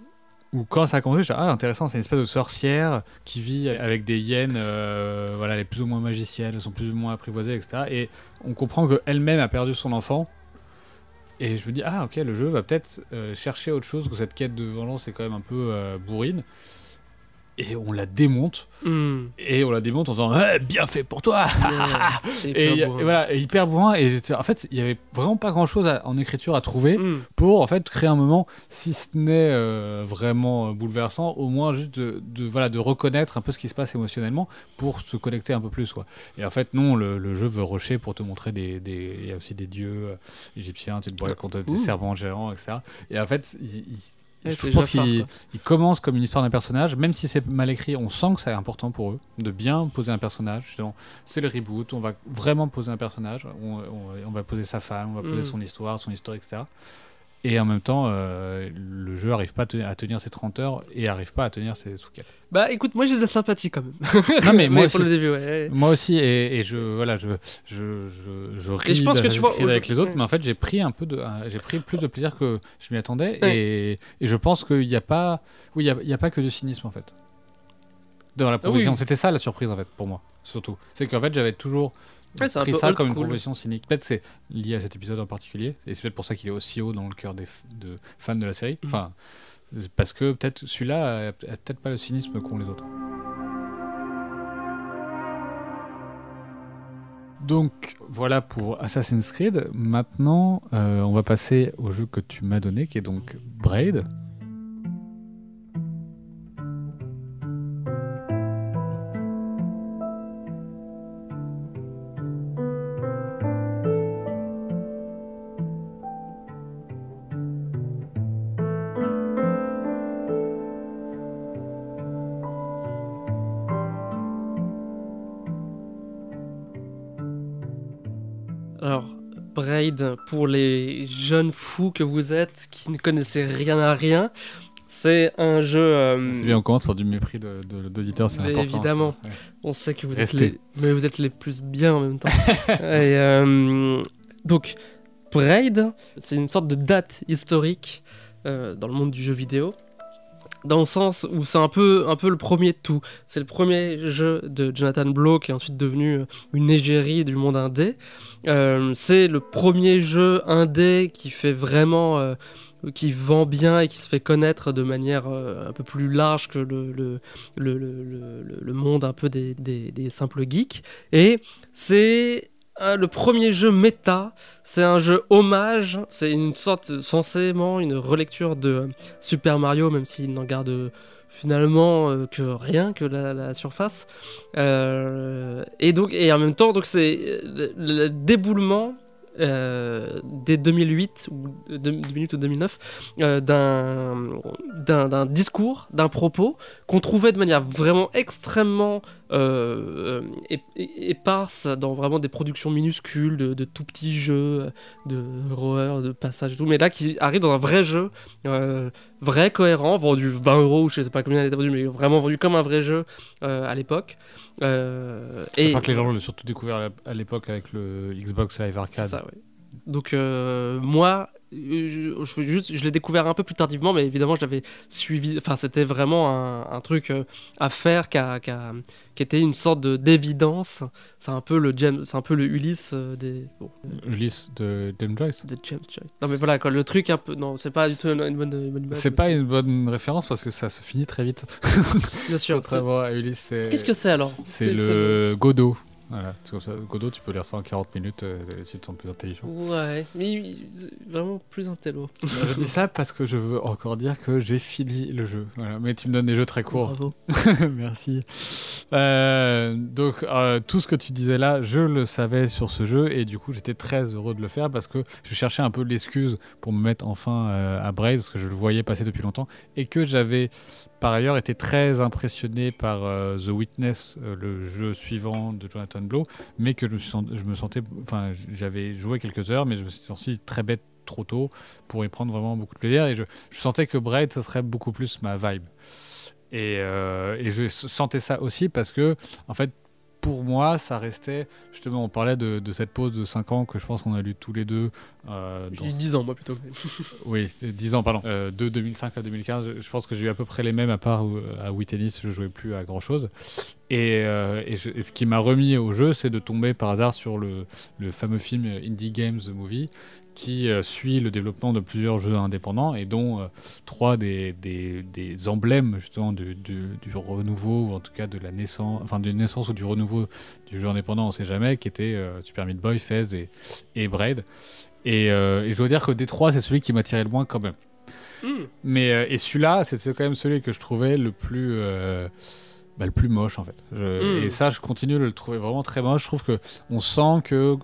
où quand ça a commencé, j'ai dit, ah intéressant, c'est une espèce de sorcière qui vit avec des hyènes, euh, voilà, elle est plus ou moins magicienne, elles sont plus ou moins apprivoisées, etc. Et on comprend qu'elle-même a perdu son enfant. Et je me dis, ah ok, le jeu va peut-être euh, chercher autre chose que cette quête de vengeance est quand même un peu euh, bourrine. Et on la démonte. Hmm. Et on la démonte en disant, Eh, bien fait pour toi Ouais, et, y a- et voilà, et hyper bourrin. Et en fait, il y avait vraiment pas grand chose en écriture à trouver Hmm. pour en fait créer un moment, si ce n'est euh, vraiment euh, bouleversant, au moins juste de, de, voilà, de reconnaître un peu ce qui se passe émotionnellement pour se connecter un peu plus. Quoi. Et en fait, non, le, le jeu veut rusher pour te montrer des. Il y a aussi des dieux euh, égyptiens, tu te vois contre des serpents géants, etc. Et en fait, il- Ouais, je pense Jafar, qu'il quoi. il commence comme une histoire d'un personnage, même si c'est mal écrit, on sent que c'est important pour eux de bien poser un personnage. Justement, c'est le reboot, on va vraiment poser un personnage, on, on- on va poser sa femme, on va poser Mm. son histoire, son histoire, etc. Et en même temps, euh, le jeu arrive pas à te- à tenir ses 30 heures et arrive pas à tenir ses sous-quêtes. Bah écoute, moi j'ai de la sympathie quand même. Non, mais moi pour aussi. le début, ouais. Moi aussi, et, et je voilà, je je je, je ris je pense que tu vois, avec les autres, ouais. mais en fait j'ai pris un peu de, euh, j'ai pris plus de plaisir que je m'y attendais, Ouais. et, et je pense qu'il n'y a pas, oui, il y a, il y a pas que du cynisme en fait. Dans la Ah oui. proposition, c'était ça la surprise en fait pour moi, surtout. C'est qu'en fait j'avais toujours Ouais, c'est pris ça comme une school. proposition cynique. Peut-être c'est lié à cet épisode en particulier, et c'est peut-être pour ça qu'il est aussi haut dans le cœur des de fans de la série. Mhm. Enfin, parce que peut-être celui-là a, a peut-être pas le cynisme qu'ont les autres. Donc voilà pour Assassin's Creed. Maintenant, euh, on va passer au jeu que tu m'as donné, qui est donc Braid. Pour les jeunes fous que vous êtes, qui ne connaissez rien à rien, c'est un jeu. euh, C'est bien, on commence par du mépris de- c'est important. évidemment. Ouais. On sait que vous Restez. êtes les, mais vous êtes les plus bien en même temps. Et, euh, donc, Braid, c'est une sorte de date historique euh, dans le monde du jeu vidéo. Dans le sens où c'est un peu, un peu le premier de tout. C'est le premier jeu de Jonathan Blow qui est ensuite devenu euh, une égérie du monde indé. Euh, c'est le premier jeu indé qui fait vraiment. euh, qui vend bien et qui se fait connaître de manière euh, un peu plus large que le, le, le, le- monde un peu des, des- des simples geeks. Et c'est le premier jeu méta, c'est un jeu hommage, c'est une sorte, censément, une relecture de euh, Super Mario, même s'il n'en garde euh, finalement euh, que rien que la, surface. Et donc, et en même temps, c'est le déboulement. Euh, dès 2008 ou euh, 2008 ou 2009 euh, d'un discours d'un propos qu'on trouvait de manière vraiment extrêmement euh, é- éparse dans vraiment des productions minuscules de, tout petits jeux de horreur de passage et tout mais là qui arrive dans un vrai jeu euh, vrai cohérent vendu 20 euros ou je sais pas combien il était vendu mais vraiment vendu comme un vrai jeu euh, à l'époque Euh, et que les gens l'ont surtout découvert à l'ép- à l'époque avec le Xbox Live Arcade. ça, ouais. Donc euh, moi, je, je, juste, je l'ai découvert un peu plus tardivement, mais évidemment je l'avais suivi. Enfin, c'était vraiment un, un truc euh, à faire qui, a- qui a- qui était une sorte de d'évidence. C'est un peu le James, c'est un peu le Ulysse euh, des bon, Ulysse de James Joyce. de James Joyce. Non mais voilà quoi, le truc un peu. Non, c'est pas du tout une, une bonne, une bonne C'est pas une bonne référence parce que ça se finit très vite. Bien sûr. Contrairement à Ulysse. Qu'est-ce que c'est alors? C'est le Godot. Voilà, c'est comme ça. Godot, tu peux lire ça en 40 minutes, tu te sens plus intelligent. Ouais, mais vraiment plus intello. je dis ça parce que je veux encore dire que j'ai fini le jeu. Voilà. Mais tu me donnes des jeux très courts. Bravo. Merci. Euh, donc, euh, tout ce que tu disais là, je le savais sur ce jeu et du coup, j'étais très heureux de le faire parce que je cherchais un peu l'excuse pour me mettre enfin euh, à Braid parce que je le voyais passer depuis longtemps et que j'avais par ailleurs été très impressionné par euh, The Witness, euh, le jeu suivant de Jonathan Blow, mais que je me, sentais, enfin, j'avais joué quelques heures, mais je me suis senti très bête trop tôt pour y prendre vraiment beaucoup de plaisir et je, sentais que Braid, ce serait beaucoup plus ma vibe. Euh, et je sentais ça aussi parce que, en fait, pour moi, ça restait. Justement, on parlait de, de cette pause de 5 ans que je pense qu'on a lu tous les deux. euh, J'ai eu 10 ans moi plutôt. Oui, 10 ans, pardon. Euh, de 2005 à 2015, je- pense que j'ai eu à peu près les mêmes, à part où, à Wii Tennis, je jouais plus à grand chose. Et, euh, et je- et ce qui m'a remis au jeu, c'est de tomber par hasard sur le, le fameux film Indie Games The Movie, qui euh, suit le développement de plusieurs jeux indépendants et dont euh, trois des, des, des emblèmes justement du, du, du renouveau ou en tout cas de la naissance, enfin d'une naissance ou du renouveau du jeu indépendant, on sait jamais, qui étaient euh, Super Meat Boy, Fez et, et Braid. Et, et je dois dire que des trois, c'est celui qui m'attirait le moins quand même. Hmm. Mais et celui-là, c'est quand même celui que je trouvais le plus euh, bah, le plus moche en fait. Je- Mm. Et ça, je continue de le trouver vraiment très moche. Je trouve que on sent que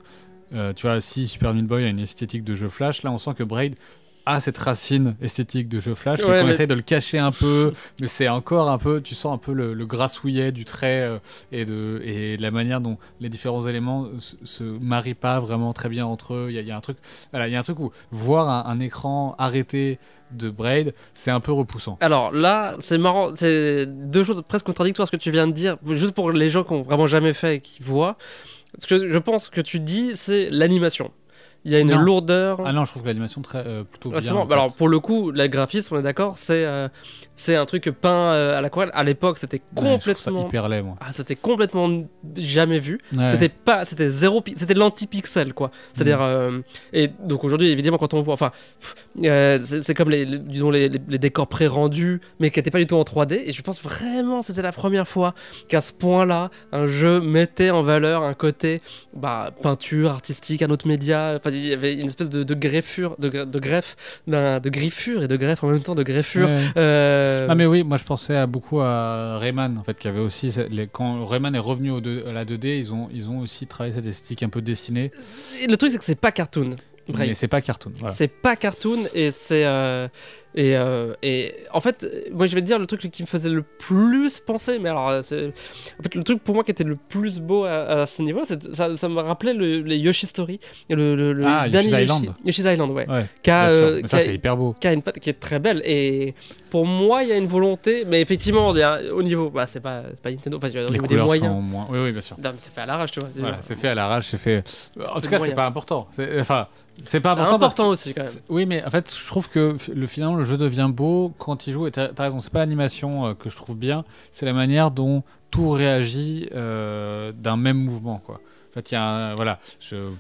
euh, tu vois, si Super Meat Boy a une esthétique de jeu flash, là, on sent que Braid a cette racine esthétique de jeu flash, Ouais, mais qu'on mais- essaie de le cacher un peu, mais c'est encore un peu, tu sens un peu le, le grassouillet du trait euh, et, de, et de la manière dont les différents éléments se, se marient pas vraiment très bien entre eux. Il y, a- il y a un truc, voilà, il y a un truc où voir un, un écran arrêté de Braid, c'est un peu repoussant. Alors là, c'est marrant, c'est deux choses presque contradictoires ce que tu viens de dire, juste pour les gens qui ont vraiment jamais fait et qui voient. Ce que je pense que tu dis, c'est l'animation. Il y a une Non. lourdeur. Ah non, je trouve que l'animation très euh, plutôt Ah, bien. bon. en fait. Alors pour le coup, le graphisme, on est d'accord, c'est euh, c'est un truc peint euh, à l'aquarelle. À l'époque, c'était Ouais, complètement, hyper laid, moi. ah, c'était complètement jamais vu. Ouais. C'était pas, c'était zéro, c'était l'anti-pixel quoi. C'est-à-dire Mm. et donc aujourd'hui évidemment quand on voit, enfin, c'est c'est comme les, les- disons les, les- les décors pré-rendus, mais qui n'étaient pas du tout en 3D. Et je pense vraiment c'était la première fois qu'à ce point-là, un jeu mettait en valeur un côté bah, peinture artistique, un autre média. Enfin, il y avait une espèce de, de greffure, de, de greffe, de griffure et de greffe en même temps, de greffure. Ouais. Euh, Ah mais oui, moi je pensais à beaucoup à Rayman en fait, qui avait aussi les- quand Rayman est revenu au à la 2D, ils ont ils ont aussi travaillé cette esthétique un peu dessinée, le truc c'est que c'est pas cartoon. Mais c'est pas cartoon. Voilà. C'est pas cartoon et c'est euh, et, euh, et en fait moi je vais te dire le truc qui me faisait le plus penser mais alors euh, c'est en fait le truc pour moi qui était le plus beau à, à ce niveau ça, ça me rappelait le, les Yoshi Story le, le, le Ah, dernier Yoshi's Yoshi- Island. Yoshi's Island ouais, qui euh, ça c'est hyper beau. qui a une patte qui est très belle et pour moi il y a une volonté mais effectivement il y a- au niveau bah c'est pas c'est pas Nintendo enfin Les niveau des couleurs moyens sont moins. Oui oui bien sûr. C'est fait à l'arrache tu vois Voilà, c'est fait à l'arrache, c'est fait. En tout cas, c'est pas important. C'est- Enfin, c'est pas important. important aussi quand même Oui, mais en fait, je trouve que le finalement le jeu devient beau quand il joue. Et t'as as raison, c'est pas l'animation euh, que je trouve bien, c'est la manière dont tout réagit euh, d'un même mouvement, quoi. En fait, il y a voilà,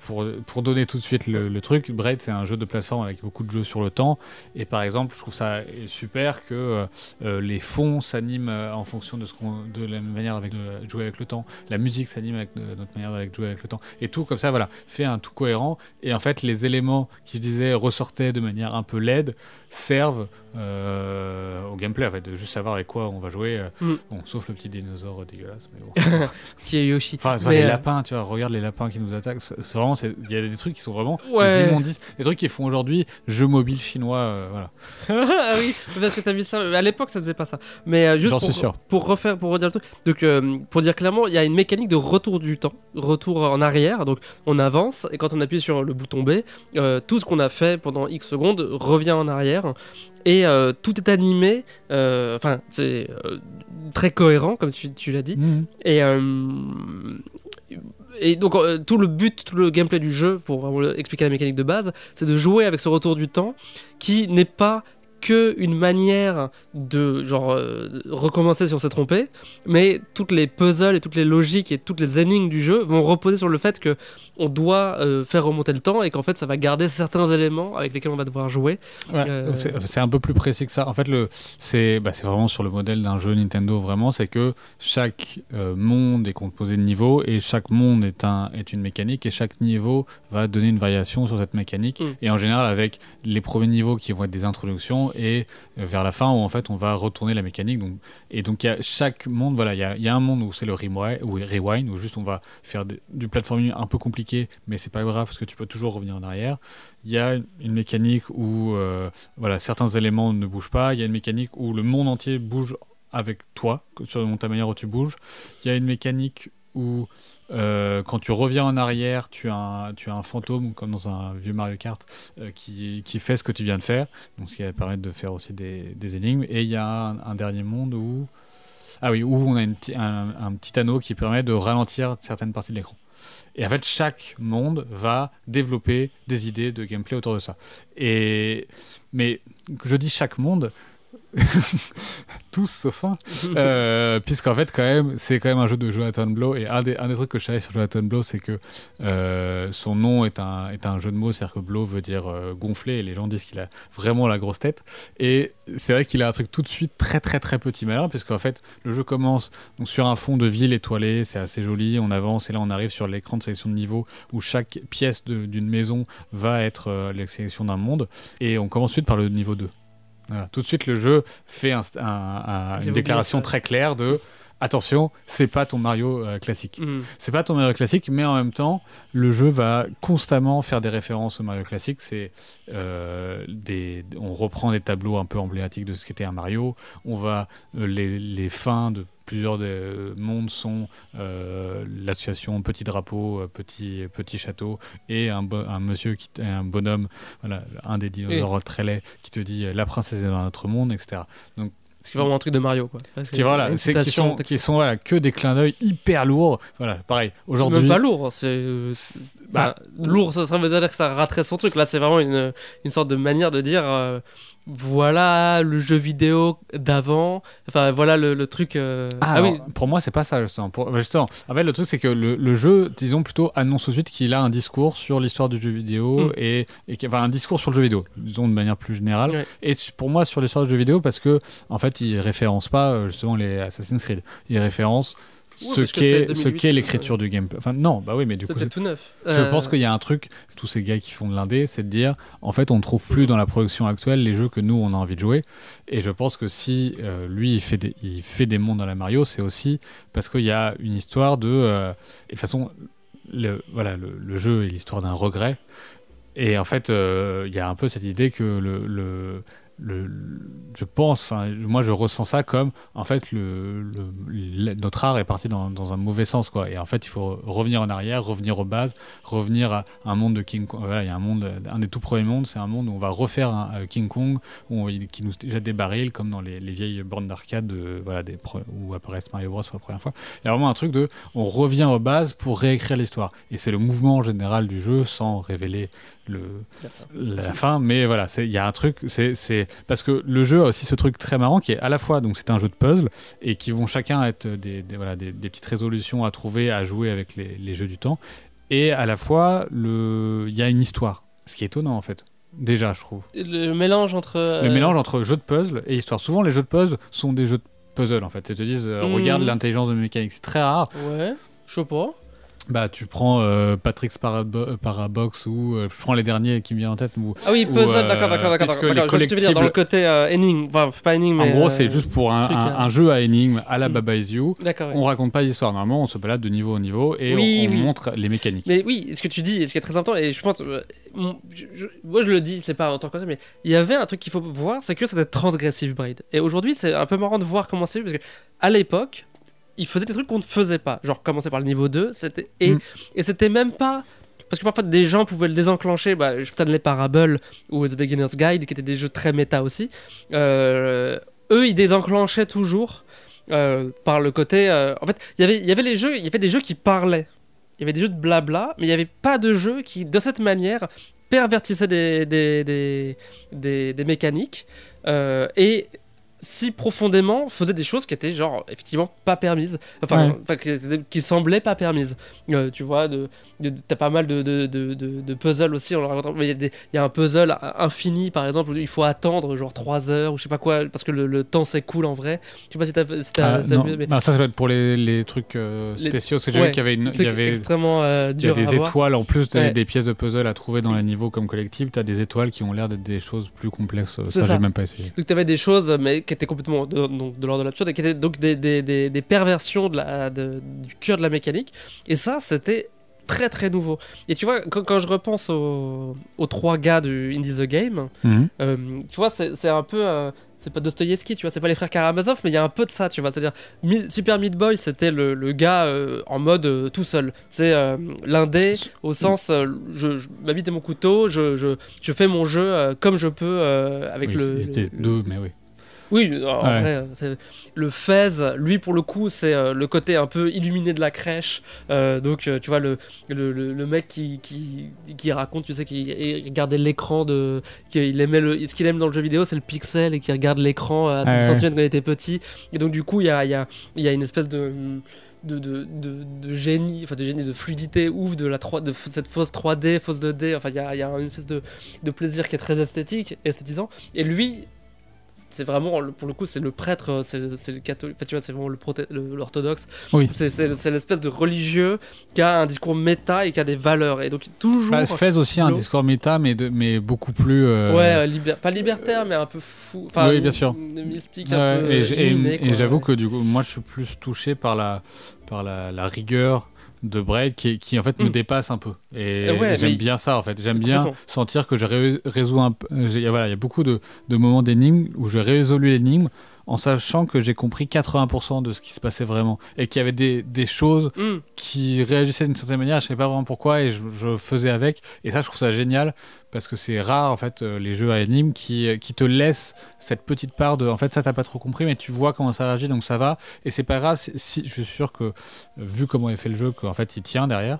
pour, pour donner tout de suite le, truc, Braid c'est un jeu de plateforme avec beaucoup de jeux sur le temps. Et par exemple, je trouve ça super que euh, euh, les fonds s'animent euh, en fonction de, ce de la manière avec le, jouer avec le temps. La musique s'anime avec de- notre manière de jouer avec le temps. Et tout comme ça, voilà, fait un tout cohérent. Et en fait, les éléments qui, je disais, ressortaient de manière un peu laide servent euh, au gameplay, en fait, de juste savoir avec quoi on va jouer. euh, Mm. Bon, sauf le petit dinosaure dégueulasse, mais bon. qui est Yoshi Enfin, Mais, les euh, lapins, tu vois, regarde les lapins qui nous attaquent. C'est vraiment, il y a des trucs qui sont vraiment Ouais. des immondices, des trucs qui font aujourd'hui jeux mobiles chinois, euh, voilà. ah oui, parce que t'as vu ça. À l'époque, ça faisait pas ça. Mais juste pour, sûr. pour refaire, pour redire le truc. Donc, pour dire clairement, il y a une mécanique de retour du temps, retour en arrière. Donc, on avance et quand on appuie sur le bouton B, tout ce qu'on a fait pendant X secondes revient en arrière et euh, tout est animé. euh, Enfin, c'est euh, très cohérent, comme tu, tu l'as dit. Mhm. Et, et donc euh, tout le but, tout le gameplay du jeu, pour vraiment expliquer la mécanique de base, c'est de jouer avec ce retour du temps qui n'est pas que une manière de genre euh, recommencer si on s'est trompé, mais toutes les puzzles et toutes les logiques et toutes les énigmes du jeu vont reposer sur le fait que on doit euh, faire remonter le temps et qu'en fait ça va garder certains éléments avec lesquels on va devoir jouer. Ouais, Euh, c'est- un peu plus précis que ça. En fait, le, c'est bah, vraiment sur le modèle d'un jeu Nintendo, vraiment. C'est que chaque monde est composé de niveaux et chaque monde est, un, est une mécanique et chaque niveau va donner une variation sur cette mécanique. Mm. Et en général, avec les premiers niveaux qui vont être des introductions et euh, vers la fin où en fait on va retourner la mécanique. Donc, et donc, il y a chaque monde, il y a, un monde où c'est le rewind, où, où juste on va faire du platforming un peu compliqué, mais c'est pas grave parce que tu peux toujours revenir en arrière. Il y a une mécanique où euh, voilà, certains éléments ne bougent pas. Il y a une mécanique où le monde entier bouge avec toi, sur ta manière dont tu bouges. Il y a une mécanique où euh, quand tu reviens en arrière, tu as un, fantôme, comme dans un vieux Mario Kart, euh, qui, fait ce que tu viens de faire. Donc, ce qui va permettre de faire aussi des, énigmes. Et il y a un, dernier monde où. Ah oui, où on a un, un petit anneau qui permet de ralentir certaines parties de l'écran. Et en fait, chaque monde va développer des idées de gameplay autour de ça. Et mais je dis chaque monde, tous sauf un, euh, puisqu'en fait quand même c'est quand même un jeu de Jonathan Blow. Et un des, trucs que je savais sur Jonathan Blow c'est que euh, son nom est un, jeu de mots. C'est-à-dire que Blow veut dire euh, gonfler. Et les gens disent qu'il a vraiment la grosse tête. Et c'est vrai qu'il a un truc tout de suite très très très petit malin puisqu'en fait le jeu commence donc sur un fond de ville étoilé c'est assez joli. On avance. Et là on arrive sur l'écran de sélection de niveau où chaque pièce d'une maison va être euh, la sélection d'un monde. Et on commence ensuite par le niveau 2 voilà. Tout de suite, le jeu fait un- un- un- J'avais une déclaration très claire de attention, c'est pas ton Mario euh, classique. Mhm. C'est pas ton Mario classique, mais en même temps, le jeu va constamment faire des références au Mario classique. C'est euh, des, on reprend des tableaux un peu emblématiques de ce qu'était un Mario. On va euh, les, les fins de plusieurs des euh, mondes sont euh, l'association Petit Drapeau, euh, Petit Petit Château et un, un monsieur qui un bonhomme, voilà, un des dinosaures très laid qui te dit la princesse est dans notre monde, etc. C'est vraiment un truc de Mario, quoi. Parce Qui voilà, c'est qui sont qui sont voilà que des clins d'œil hyper lourds. Voilà, pareil. C'est Aujourd'hui, même pas lourd, c'est. euh, c'est- Bah, bah, lourd, ça, veut dire que ça raterait son truc. Là, c'est vraiment une, une sorte de manière de dire euh, voilà le jeu vidéo d'avant. Enfin, voilà le, le truc. euh, Ah, Ah, oui, pour moi, c'est pas ça, justement. Pour- justement. En fait, le truc, c'est que le, le jeu, disons plutôt, annonce tout de suite qu'il a un discours sur l'histoire du jeu vidéo Mm. et, enfin, un discours sur le jeu vidéo, disons de manière plus générale. Ouais. Et pour moi, sur l'histoire du jeu vidéo, parce que, en fait, il référence pas euh, justement les Assassin's Creed. Il référence ce qu'est c'est ce 2008, qu'est l'écriture du gameplay. Enfin, non, bah oui, mais du coup, c'était tout neuf. je Euh, pense qu'il y a un truc, tous ces gars qui font de l'indé, c'est de dire, en fait, on ne trouve plus dans la production actuelle les jeux que nous, on a envie de jouer. Et je pense que si euh, lui, il fait, des, il fait des mondes dans la Mario, c'est aussi parce qu'il y a une histoire de... euh, et de toute façon, le, voilà, le, le jeu est l'histoire d'un regret. Et en fait, euh, il y a un peu cette idée que le... le je pense, moi je ressens ça comme en fait notre art est parti dans, un mauvais sens quoi. Et en fait, il faut revenir en arrière, revenir aux bases, revenir à un monde de King Kong. Voilà, il y a un monde, un des tout premiers mondes, c'est un monde où on va refaire un, euh, King Kong, où on- qui nous jette des barils comme dans les, les vieilles bornes d'arcade, de- voilà, où apparaissent Mario Bros pour la première fois. Il y a vraiment un truc de, on revient aux bases pour réécrire l'histoire. Et c'est le mouvement général du jeu, sans révéler le, la fin, mais voilà, il y a un truc, c'est parce que le jeu a aussi ce truc très marrant qui est à la fois donc c'est un jeu de puzzle et qui vont chacun être des, des- voilà, des, des petites résolutions à trouver, à jouer avec les, les jeux du temps, et à la fois il y a une histoire, ce qui est étonnant en fait. Déjà, je trouve. Le mélange entre. Le euh, mélange entre jeu de puzzle et histoire. Souvent, les jeux de puzzle sont des jeux de puzzle en fait. Ils te disent, euh, Mhm. regarde l'intelligence de mécanique. C'est très rare. Ouais, je sais pas. Bah, tu prends euh, Patrick's Parabo- Parabox ou euh, je prends les derniers qui me viennent en tête. Ou, Ah oui, Ou, puzzle, euh, d'accord, d'accord, d'accord. Je veux dire, dans le côté euh, énigme. Enfin, pas énigme, mais. en gros, euh, c'est juste pour un, truc, un- un jeu à énigme à la Mm. Baba Is You. D'accord, ouais. On raconte pas l'histoire. Normalement, on se balade de niveau en niveau et Oui, on, on oui. montre les mécaniques. Mais oui, ce que tu dis, ce qui est très important, et je pense, mon- je- je- moi je le dis, c'est pas en tant que ça, mais il y avait un truc qu'il faut voir, c'est que c'était transgressive braid. Et aujourd'hui, c'est un peu marrant de voir comment c'est, parce que à l'époque, il faisait des trucs qu'on ne faisait pas, genre commencer par le niveau 2, c'était et, Mm. et c'était même pas parce que parfois des gens pouvaient le désenclencher, bah, Stanley Parable ou The Beginner's Guide, qui étaient des jeux très méta aussi. euh, eux, ils désenclenchaient toujours euh, par le côté. euh, en fait, il y avait- il y avait les jeux, il y avait des jeux qui parlaient. Il y avait des jeux de blabla, mais il n'y avait pas de jeu qui, de cette manière, pervertissait des, des, des, des- mécaniques et si profondément faisait des choses qui étaient genre effectivement pas permises enfin, Ouais. qui, qui semblaient pas permises Euh, tu vois de, de- t'as pas mal de, de, puzzles aussi il y, y a un puzzle infini par exemple où il faut attendre genre 3 heures ou je sais pas quoi parce que le, le temps s'écoule en vrai je sais pas si t'as si t'as- Ah, t'as non. vu, mais Non, ça, être pour les, les trucs euh, spéciaux. Parce que j'ai ouais, vu qu'il y avait, une, il y avait, extrêmement euh, il y a dur des étoiles en plus des, Ouais. des pièces de puzzle à trouver dans les niveaux comme collectibles. Tu as des étoiles qui ont l'air d'être des choses plus complexes. C'est Ça, ça. j'ai même pas essayé. Donc tu avais des choses, mais qui étaient complètement de, donc, de l'ordre de l'absurde, et qui étaient donc des, des, des, des perversions de la, de- du cœur de la mécanique. Et ça, c'était très très nouveau. Et tu vois, quand, quand je repense aux, aux trois gars du Indie the Game, Mhm. euh, tu vois, c'est un peu... euh, c'est pas Dostoïevski, tu vois, c'est pas les frères Karamazov, mais il y a un peu de ça, tu vois. C'est-à-dire, Super Meat Boy, c'était le, le gars euh, en mode euh, tout seul. C'est euh, l'indé, au sens, euh, je, je m'habite mon couteau, je, je, je fais mon jeu comme je peux avec Oui, le. le- deux, mais oui. Oui, en Ouais. vrai, euh, c'est- le Fez, lui pour le coup, c'est euh, le côté un peu illuminé de la crèche. Euh, donc, euh, tu vois, le, le, mec qui, qui, qui raconte, tu sais, qui il regardait l'écran de. qu'il aimait le, ce qu'il aime dans le jeu vidéo, c'est le pixel et qui regarde l'écran à 10 Ouais, ouais. cm quand il était petit. Et donc, du coup, il y a, il y, a, il y a une espèce de. De, de, de, de génie, enfin de génie, de fluidité ouf de, la 3, de cette fausse 3D, fausse 2D, enfin il y a, il y a une espèce de, de plaisir qui est très esthétique, esthétisant. Et lui, c'est vraiment, pour le coup, c'est le prêtre, euh, c'est le catholique, enfin, tu vois, c'est vraiment l'orthodoxe. Oui. C'est- l'espèce de religieux qui a un discours méta et qui a des valeurs. Et donc, toujours. Bah, Fez aussi un discours méta, mais, de, mais beaucoup plus. euh, Ouais, euh, pas libertaire, mais un peu fou. Enfin, Oui, bien sûr. Mystique, Ouais, un peu. et j'avoue que du coup, moi, je suis plus touché par la, par la, la rigueur de Braid qui, qui en fait me Mm. dépasse un peu. Et ouais, j'aime mais- bien ça en fait. J'aime bien sentir que je ré- résous un peu. j'ai- Voilà, il y a beaucoup de, de moments d'énigmes où je résolu l'énigme en sachant que j'ai compris 80% de ce qui se passait vraiment et qu'il y avait des, des choses Hmm. qui réagissaient d'une certaine manière, je savais pas vraiment pourquoi et je, je faisais avec. Et ça, je trouve ça génial parce que c'est rare en fait euh, les jeux à énigmes qui, qui te laissent cette petite part de en fait ça t'as pas trop compris mais tu vois comment ça réagit donc ça va et c'est pas grave si, je suis sûr que euh, vu comment est fait le jeu qu'en fait il tient derrière.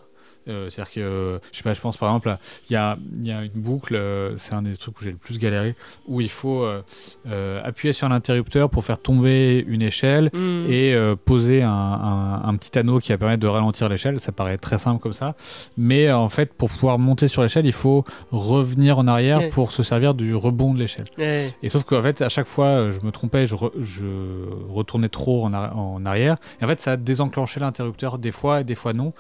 Euh, C'est-à-dire que, euh, je sais pas, je pense par exemple, il y a, il y a une boucle, euh, c'est un des trucs où j'ai le plus galéré, où il faut euh, appuyer sur l'interrupteur pour faire tomber une échelle Hmm. et poser un, un- un petit anneau qui va permettre de ralentir l'échelle. Ça paraît très simple comme ça. Mais en fait, pour pouvoir monter sur l'échelle, il faut revenir en arrière Ouais. pour se servir du rebond de l'échelle. Ouais. Et sauf qu'en fait, à chaque fois, je me trompais, je, re- je retournais trop en, arri- en arrière. Et en fait, ça a désenclenché l'interrupteur des fois et des fois non.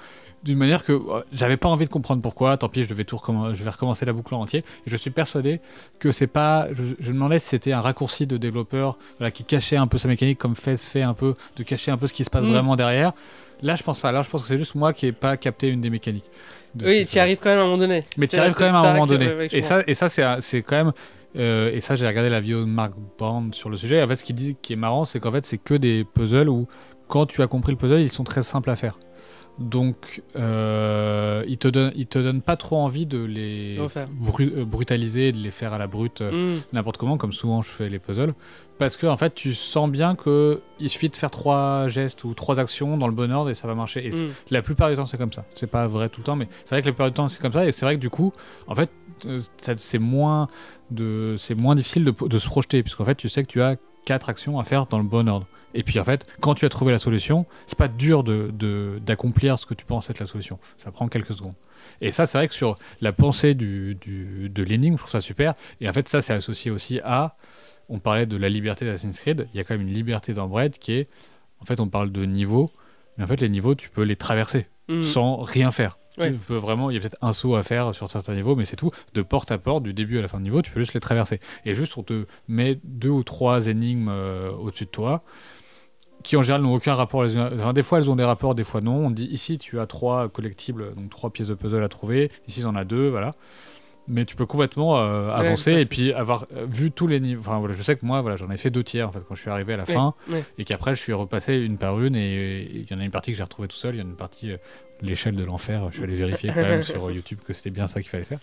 D'une manière que euh, j'avais pas envie de comprendre pourquoi. Tant pis, je devais tout je vais recommencer la boucle en entier. Et je suis persuadé que c'est pas. Je, je me demandais si c'était un raccourci de développeur voilà, qui cachait un peu sa mécanique, comme Fez fait un peu, de cacher un peu ce qui se passe Mm. vraiment derrière. Là, je pense pas. Là, je pense que c'est juste moi qui ai pas capté une des mécaniques. de Oui, tu y arrives quand même à un moment donné. mais tu arrives quand même à un moment donné. et, ça, et ça, c'est quand même. euh, et ça, j'ai regardé la vidéo de Mark Band sur le sujet. En fait, ce qu'il dit qui est marrant, c'est qu'en fait, c'est que des puzzles où, quand tu as compris le puzzle, ils sont très simples à faire. Donc, euh, ils te donnent, ils te donnent pas trop envie de les bru- euh, brutaliser, de les faire à la brute euh, Hmm. n'importe comment, comme souvent je fais les puzzles, parce que en fait, tu sens bien que il suffit de faire trois gestes ou trois actions dans le bon ordre et ça va marcher. Et Hmm. la plupart du temps, c'est comme ça. C'est pas vrai tout le temps, mais c'est vrai que la plupart du temps, c'est comme ça. Et c'est vrai que du coup, en fait, euh, c'est moins, de, c'est moins difficile de, de se projeter, puisqu'en fait, tu sais que tu as quatre actions à faire dans le bon ordre. Et puis en fait, quand tu as trouvé la solution, c'est pas dur de, de- d'accomplir ce que tu penses être la solution. Ça prend quelques secondes. Et ça, c'est vrai que sur la pensée du, du- de l'énigme, je trouve ça super. Et en fait, ça, c'est associé aussi à. On parlait de la liberté d'Assassin's Creed. Il y a quand même une liberté dans Bread qui est. En fait, on parle de niveaux. Mais en fait, les niveaux, tu peux les traverser Hmm. sans rien faire. Ouais. Tu peux vraiment, il y a peut-être un saut à faire sur certains niveaux, mais c'est tout. De porte à porte, du début à la fin du niveau, tu peux juste les traverser. Et juste, on te met deux ou trois énigmes euh, au-dessus de toi, qui en général n'ont aucun rapport. Les unes- enfin, des fois, elles ont des rapports, des fois non. On dit ici, tu as trois collectibles, donc trois pièces de puzzle à trouver. Ici, il en a deux, voilà. Mais tu peux complètement euh, avancer bah, et puis avoir euh, vu tous les niveaux. Enfin, voilà, je sais que moi, voilà, j'en ai fait deux tiers en fait quand je suis arrivé à la Ouais, fin ouais. et qu'après je suis repassé une par une et et il y en a une partie que j'ai retrouvée tout seul, il y en a une partie euh, l'échelle de l'enfer, je suis allé vérifier quand même sur YouTube que c'était bien ça qu'il fallait faire.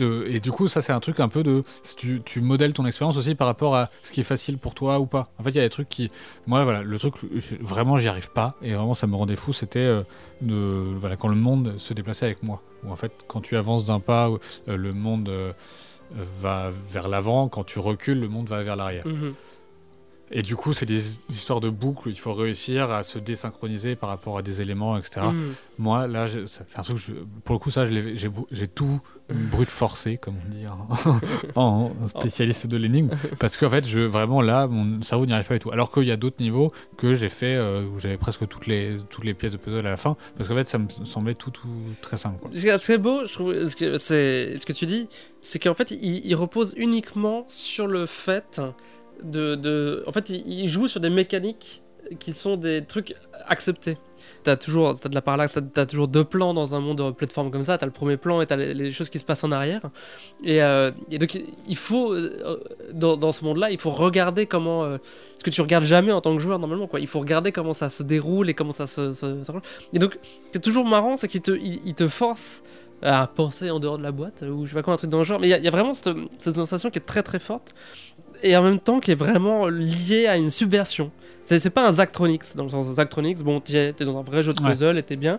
Et du coup ça c'est un truc un peu de tu, tu modèles ton expérience aussi par rapport à ce qui est facile pour toi ou pas. En fait il y a des trucs qui moi voilà le truc vraiment j'y arrive pas et vraiment ça me rendait fou c'était euh, de voilà quand le monde se déplaçait avec moi ou en fait quand tu avances d'un pas euh, le monde euh, va vers l'avant quand tu recules le monde va vers l'arrière. Mhm. Et du coup, c'est des histoires de boucles il faut réussir à se désynchroniser par rapport à des éléments, etc. Mhm. Moi, là, c'est un truc, je- pour le coup, ça, j'ai tout brut forcé, comme on dit en, en spécialiste de l'énigme, parce qu'en fait, je, vraiment, là, mon cerveau n'y arrive pas du tout. Alors qu'il y a d'autres niveaux que j'ai fait euh, où j'avais presque toutes les, toutes les pièces de puzzle à la fin, parce qu'en fait, ça me semblait tout, tout très simple. quoi. Ce qui est très beau, je trouve, ce que, c'est, ce que tu dis, c'est qu'en fait, il, il repose uniquement sur le fait en fait, il, il joue sur des mécaniques qui sont des trucs acceptés. T'as toujours, de la parallaxe, t'as, toujours deux plans dans un monde de plateforme comme ça. T'as le premier plan et t'as les, choses qui se passent en arrière. Et, euh, donc, il faut, euh, dans, ce monde-là, il faut regarder comment. euh, ce que tu regardes jamais en tant que joueur normalement, quoi. Il faut regarder comment ça se déroule et comment ça se. et donc, ce qui est toujours marrant, c'est qu'il te, il, il te force à penser en dehors de la boîte, ou je sais pas quoi, un truc dans le genre. Mais il y a- vraiment cette sensation qui est très très forte, et en même temps qui est vraiment liée à une subversion. C'est pas un Zachtronics, dans le sens Zachtronics, bon, t'es dans un vrai jeu de Ouais. puzzle et t'es bien.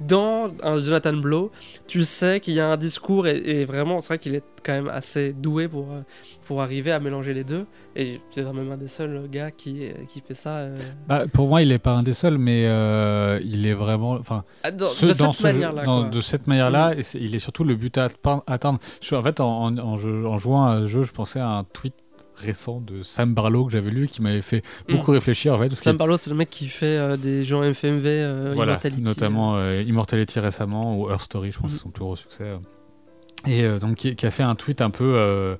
Dans un Jonathan Blow, tu sais qu'il y a un discours, et, et vraiment, c'est vrai qu'il est quand même assez doué pour, euh, pour arriver à mélanger les deux. Et c'est quand même un des seuls gars qui, qui fait ça. euh, Bah, pour moi, il est pas un des seuls, mais euh, il est vraiment. Enfin, ah, dans- Ce- de dans cette ce jeu- manière-là. dans- quoi. Mm. de cette manière-là, c'est- il est surtout le but à atteindre-. Je, en fait, en, en- en jeu- en jouant à ce jeu, je pensais à un tweet récent de Sam Barlow que j'avais lu qui m'avait fait Mm. beaucoup réfléchir en fait. parce Sam Barlow, c'est le mec qui fait euh, des gens FMV, euh, voilà, Immortality. notamment euh, Immortality récemment ou Earth Story, je pense, Mhm. c'est son plus gros succès. Et euh, donc qui, qui a fait un tweet un peu euh,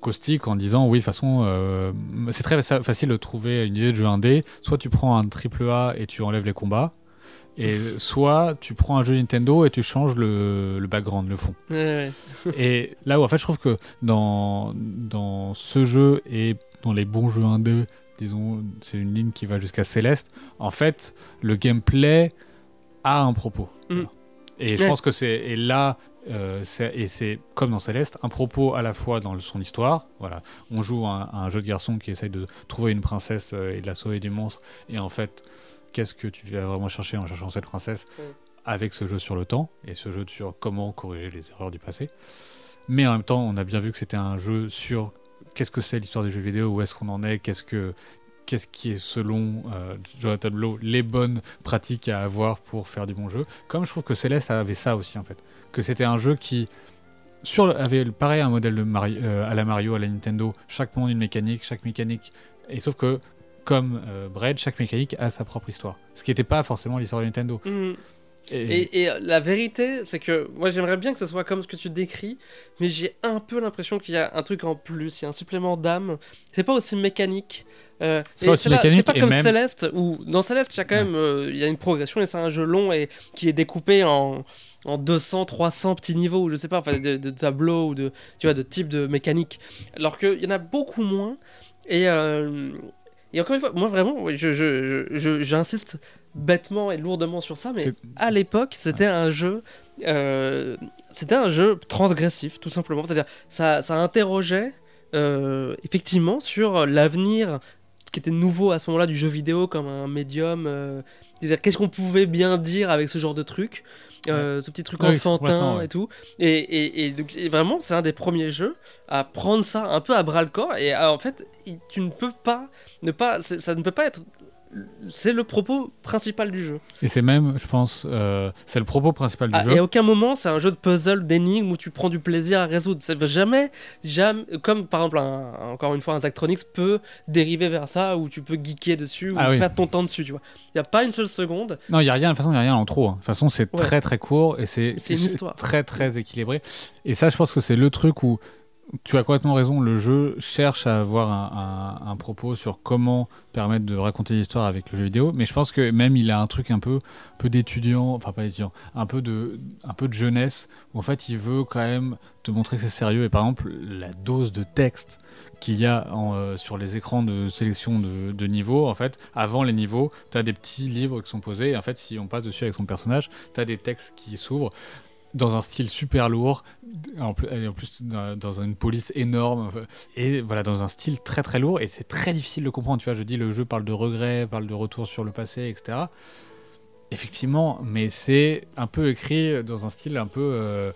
caustique en disant oui de toute façon euh, c'est très fa- facile de trouver une idée de jeu indé soit tu prends un triple A et tu enlèves les combats et soit tu prends un jeu Nintendo et tu changes le, le background le fond Ouais, ouais. et là où en fait je trouve que dans, dans ce jeu et dans les bons jeux indés, disons, c'est une ligne qui va jusqu'à Céleste, en fait, le gameplay a un propos. Mm. Voilà. Et je pense que c'est là euh, et c'est comme dans Céleste un propos à la fois dans son histoire. Voilà, on joue un, un jeu de garçon qui essaye de trouver une princesse euh, et de la sauver du monstre. Et en fait, qu'est-ce que tu vas vraiment chercher en cherchant cette princesse avec ce jeu sur le temps et ce jeu sur comment corriger les erreurs du passé. Mais en même temps, on a bien vu que c'était un jeu sur qu'est-ce que c'est l'histoire des jeux vidéo, où est-ce qu'on en est, qu'est-ce que qu'est-ce qui est selon euh, Jonathan Blow les bonnes pratiques à avoir pour faire du bon jeu. Comme je trouve que Céleste avait ça aussi en fait, que c'était un jeu qui sur le- avait pareil un modèle de Mario, euh, à la Mario, à la Nintendo, chaque monde une mécanique, chaque mécanique, et sauf que comme euh, Braid, chaque mécanique a sa propre histoire. Ce qui n'était pas forcément l'histoire de Nintendo. Mhm. Et, Et, et, euh, la vérité, c'est que moi j'aimerais bien que ce soit comme ce que tu décris, mais j'ai un peu l'impression qu'il y a un truc en plus, il y a un supplément d'âme. C'est pas aussi mécanique. Euh, C'est pas aussi c'est là- mécanique C'est pas et comme même- Céleste, où dans Céleste, il y a quand même euh, il y a une progression et c'est un jeu long et qui est découpé en, en 200, 300 petits niveaux, ou je sais pas, enfin, de, de tableaux ou de, tu vois, de type de mécanique. Alors qu'il y en a beaucoup moins. Et, euh, et encore une fois, moi vraiment, ouais, je- je- je- je- j'insiste bêtement et lourdement sur ça, mais à l'époque, c'était un jeu. euh, c'était un jeu transgressif, tout simplement. C'est-à-dire, ça, ça interrogeait euh, effectivement sur l'avenir qui était nouveau à ce moment-là du jeu vidéo comme un médium. euh, c'est-à-dire, qu'est-ce qu'on pouvait bien dire avec ce genre de truc euh, ce petit truc Ah oui, enfantin ouais. et tout. Et, et, et donc, et vraiment, c'est un des premiers jeux à prendre ça un peu à bras le corps. Et à- en fait, tu ne peux pas ne pas. Ça ne peut pas être. C'est le propos principal du jeu. et c'est même, je pense, euh, c'est le propos principal du Ah, jeu. et à aucun moment, c'est un jeu de puzzle, d'énigmes où tu prends du plaisir à résoudre. C'est jamais, jamais, comme par exemple, un- encore une fois, un Zachtronics peut dériver vers ça où tu peux geeker dessus ou Ah oui. perdre ton temps dessus, tu vois. Il n'y a pas une seule seconde. Non, il y a rien. De toute façon, il y a rien en trop. hein. De toute façon, c'est Ouais. très très court et c'est très très équilibré. Et ça, je pense que c'est le truc où tu as complètement raison. Le jeu cherche à avoir un, propos sur comment permettre de raconter l'histoire avec le jeu vidéo. Mais je pense que même il a un truc un peu, peu d'étudiant, enfin pas d'étudiant, un peu de, un peu de jeunesse où en fait il veut quand même te montrer que c'est sérieux. Et par exemple, la dose de texte qu'il y a euh, sur les écrans de sélection de, de niveaux, en fait, avant les niveaux, tu as des petits livres qui sont posés, et en fait, si on passe dessus avec son personnage, tu as des textes qui s'ouvrent dans un style super lourd, en plus, en plus dans, dans une police énorme, et voilà, dans un style très très lourd, et c'est très difficile de comprendre, tu vois, je dis le jeu parle de regret, parle de retour sur le passé, etc. Effectivement, mais c'est un peu écrit dans un style un peu euh,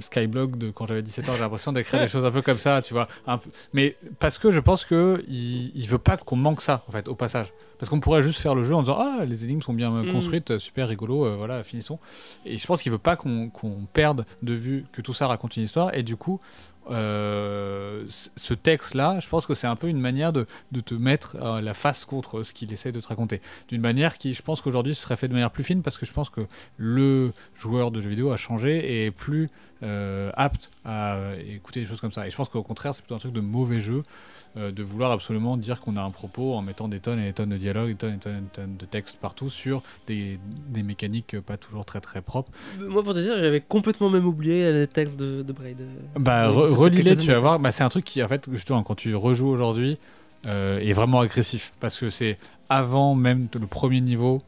Skyblog de quand j'avais 17 ans, j'ai l'impression d'écrire des choses un peu comme ça, tu vois. un peu- Mais parce que je pense que il, il veut pas qu'on manque ça, en fait, au passage. Parce qu'on pourrait juste faire le jeu en disant Ah, les énigmes sont bien euh, Mm. construites, euh, super rigolo, euh, voilà, finissons. Et je pense qu'il veut pas qu'on qu'on perde de vue que tout ça raconte une histoire. Et du coup, euh, ce texte-là, je pense que c'est un peu une manière de, te mettre euh, la face contre ce qu'il essaie de te raconter. D'une manière qui, je pense qu'aujourd'hui, serait fait de manière plus fine parce que je pense que le joueur de jeux vidéo a changé et plus euh, apte à euh, écouter des choses comme ça. Et je pense qu'au contraire, c'est plutôt un truc de mauvais jeu euh, de vouloir absolument dire qu'on a un propos en mettant des tonnes et des tonnes de dialogue, des tonnes et des tonnes, et des tonnes de texte partout sur des, des mécaniques pas toujours très très propres. Moi, pour te dire, j'avais complètement même oublié les textes de, de Braid. Bah, re- relis-les, tu vas voir. Bah, c'est un truc qui, en fait, justement, quand tu rejoues aujourd'hui, euh, est vraiment agressif. Parce que c'est avant même le premier niveau.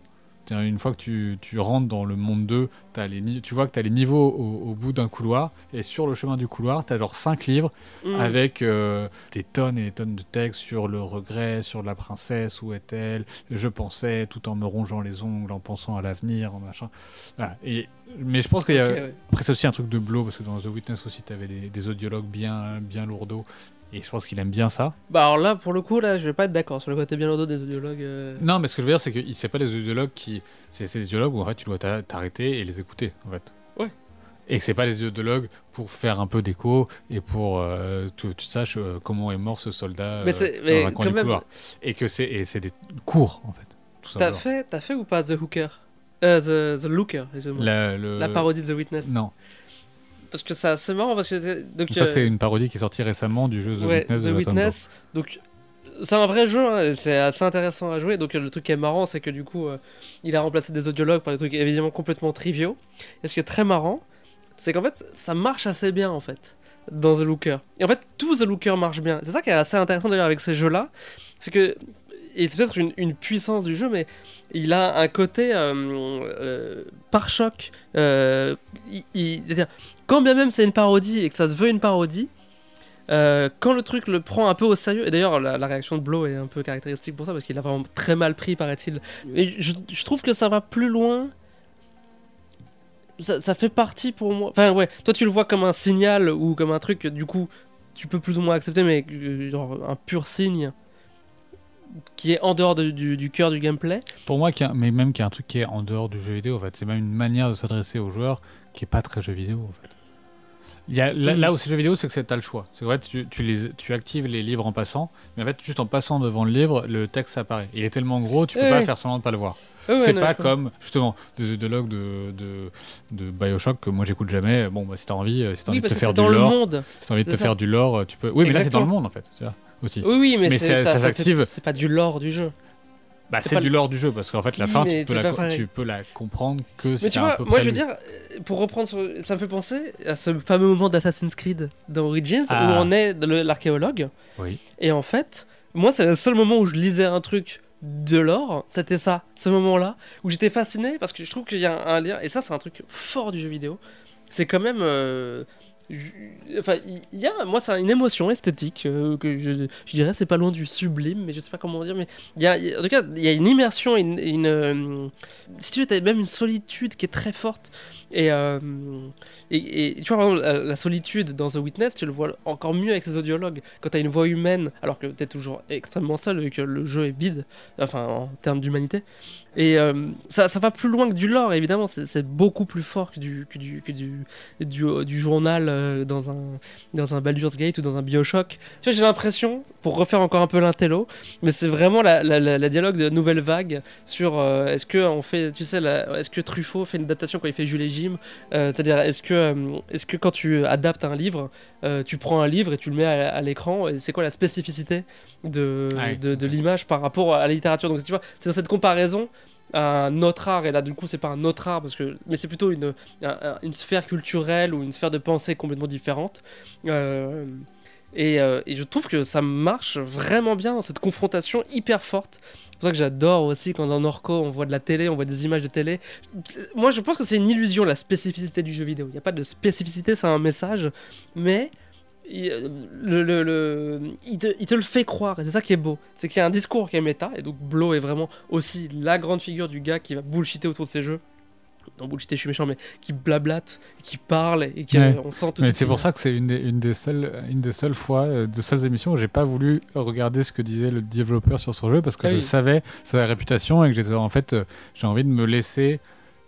Une fois que tu, tu rentres dans le monde 2, as les, tu vois que tu as les niveaux au, au bout d'un couloir. Et sur le chemin du couloir, tu as genre 5 livres Mm. avec euh, des tonnes et des tonnes de textes sur le regret, sur la princesse, où est-elle, je pensais, tout en me rongeant les ongles, en pensant à l'avenir, en machin. Voilà. Et, mais je pense qu'il y a, ouais. après, c'est aussi un truc de blow, parce que dans The Witness aussi, tu avais des, des audiologues bien, bien lourdeaux. Et je pense qu'il aime bien ça. Bah alors là, pour le coup, là, je vais pas être d'accord sur le côté bien lourd des audiologues. euh. Non, mais ce que je veux dire, c'est que c'est pas des audiologues qui. C'est c'est des audiologues où en fait, tu dois t'a- t'arrêter et les écouter, en fait. Ouais. Et que c'est pas les idéologues pour faire un peu d'écho et pour euh, tu, tu saches euh, comment est mort ce soldat Mais euh, c'est- dans mais un coin quand du même- couloir. Et que c'est et c'est des cours en fait. Tout T'as simplement. fait, t'as fait ou pas The Hooker? Euh, the, the Looker, excuse-moi. La, La, parodie de The Witness. Non, Parce que c'est assez marrant parce que c'est- donc ça euh, c'est une parodie qui est sortie récemment du jeu The ouais, Witness The de Nathan Blow. Witness. Donc c'est un vrai jeu, hein, c'est assez intéressant à jouer. Donc le truc qui est marrant, c'est que du coup, euh, il a remplacé des audiologues par des trucs évidemment complètement triviaux. Et ce qui est très marrant, c'est qu'en fait, ça marche assez bien en fait dans The Looker. Et en fait, tout The Looker marche bien. C'est ça qui est assez intéressant d'ailleurs avec ces jeux-là, c'est que et c'est peut-être une, une puissance du jeu, mais il a un côté euh, euh, par choc. Euh, il- il- quand bien même c'est une parodie et que ça se veut une parodie, quand le truc le prend un peu au sérieux, et d'ailleurs la, la réaction de Blow est un peu caractéristique pour ça, parce qu'il a vraiment très mal pris, paraît-il. Je, trouve que ça va plus loin. Ça, ça fait partie pour moi. Enfin, ouais, toi tu le vois comme un signal ou comme un truc du coup tu peux plus ou moins accepter, mais genre un pur signe qui est en dehors de- du, du cœur du gameplay. Pour moi, mais même qu'il y a un truc qui est en dehors du jeu vidéo, en fait. C'est même une manière de s'adresser aux joueurs qui est pas très jeu vidéo, en fait. Il y a, là, Mm. là où c'est jeu vidéo, c'est que c'est- t'as le choix. C'est fait, tu, tu, les, tu actives les livres en passant, mais en fait, juste en passant devant le livre, le texte apparaît. Il est tellement gros, tu peux pas faire semblant de pas le voir. C'est pas comme, justement, des idéologues de, de, de Bioshock que moi j'écoute jamais. Bon, bah, si t'as envie, euh, si t'as Oui, envie de te faire du lore, si t'as envie de te ça. faire du lore, tu peux. Oui, mais là, c'est dans le monde, en fait. tu vois, aussi. Oui, oui, mais, Mais c'est- ça- s'active. C'est pas du lore du jeu. Bah, c'est c'est du lore du jeu, parce qu'en fait, la Oui, fin, tu peux, c'est la, pas pareil. tu peux la comprendre que si Mais tu t'as un vois, peu moi je veux dire, pour reprendre, sur- ça me fait penser à ce fameux moment d'Assassin's Creed dans Origins où Ah. on est l'archéologue. Oui. Et en fait, moi c'est le seul moment où je lisais un truc de l'or, c'était ça, ce moment-là, où j'étais fasciné parce que je trouve qu'il y a un lien, et ça c'est un truc fort du jeu vidéo, c'est quand même... euh, Enfin, il y a, moi, c'est une émotion esthétique euh, que je, je dirais, c'est pas loin du sublime, mais je sais pas comment dire, mais il y a, en tout cas, il y a une immersion, une, euh, si tu veux, t'as même une solitude qui est très forte. Et, euh, et, et tu vois, exemple, la, solitude dans The Witness, tu le vois encore mieux avec ses audiologues. Quand t'as une voix humaine, alors que t'es toujours extrêmement seul et que le jeu est vide, enfin, en termes d'humanité. Et euh, ça, ça va plus loin que du lore, évidemment, c'est beaucoup plus fort que du, que du, que du, du, du journal euh, dans, un, dans un Baldur's Gate ou dans un Bioshock. Tu vois, j'ai l'impression, pour refaire encore un peu l'intello, mais c'est vraiment la, la, dialogue de Nouvelle Vague sur euh, est-ce que tu sais, est-ce que Truffaut fait une adaptation quand il fait Jules et Euh, C'est-à-dire, est-ce que, euh, est-ce que quand tu adaptes un livre, euh, tu prends un livre et tu le mets à, à l'écran c'est quoi la spécificité de, Ah oui, de, l'image par rapport à la littérature? Donc, tu vois, c'est dans cette comparaison à un autre art et là du coup c'est pas un autre art parce que mais c'est plutôt une, un- un- une sphère culturelle ou une sphère de pensée complètement différente Euh, et, euh, et je trouve que ça marche vraiment bien dans cette confrontation hyper forte. C'est pour ça que j'adore aussi quand dans Norco on voit de la télé, on voit des images de télé. Moi je pense que c'est une illusion la spécificité du jeu vidéo. Il n'y a pas de spécificité, c'est un message. Mais il, le, le- il te, il te le fait croire, et c'est ça qui est beau. C'est qu'il y a un discours qui est méta, et donc Blow est vraiment aussi la grande figure du gars qui va bullshiter autour de ses jeux. Non, bullshiter, je suis méchant, mais qui blablate, qui parle, et qui Ouais. on sent tout Mais c'est pour ça que c'est une, des- une des seules, une des seules fois, euh, de seules émissions où j'ai pas voulu regarder ce que disait le développeur sur son jeu parce que Ah je oui. savais sa réputation et que j'étais en fait, euh, j'ai envie de me laisser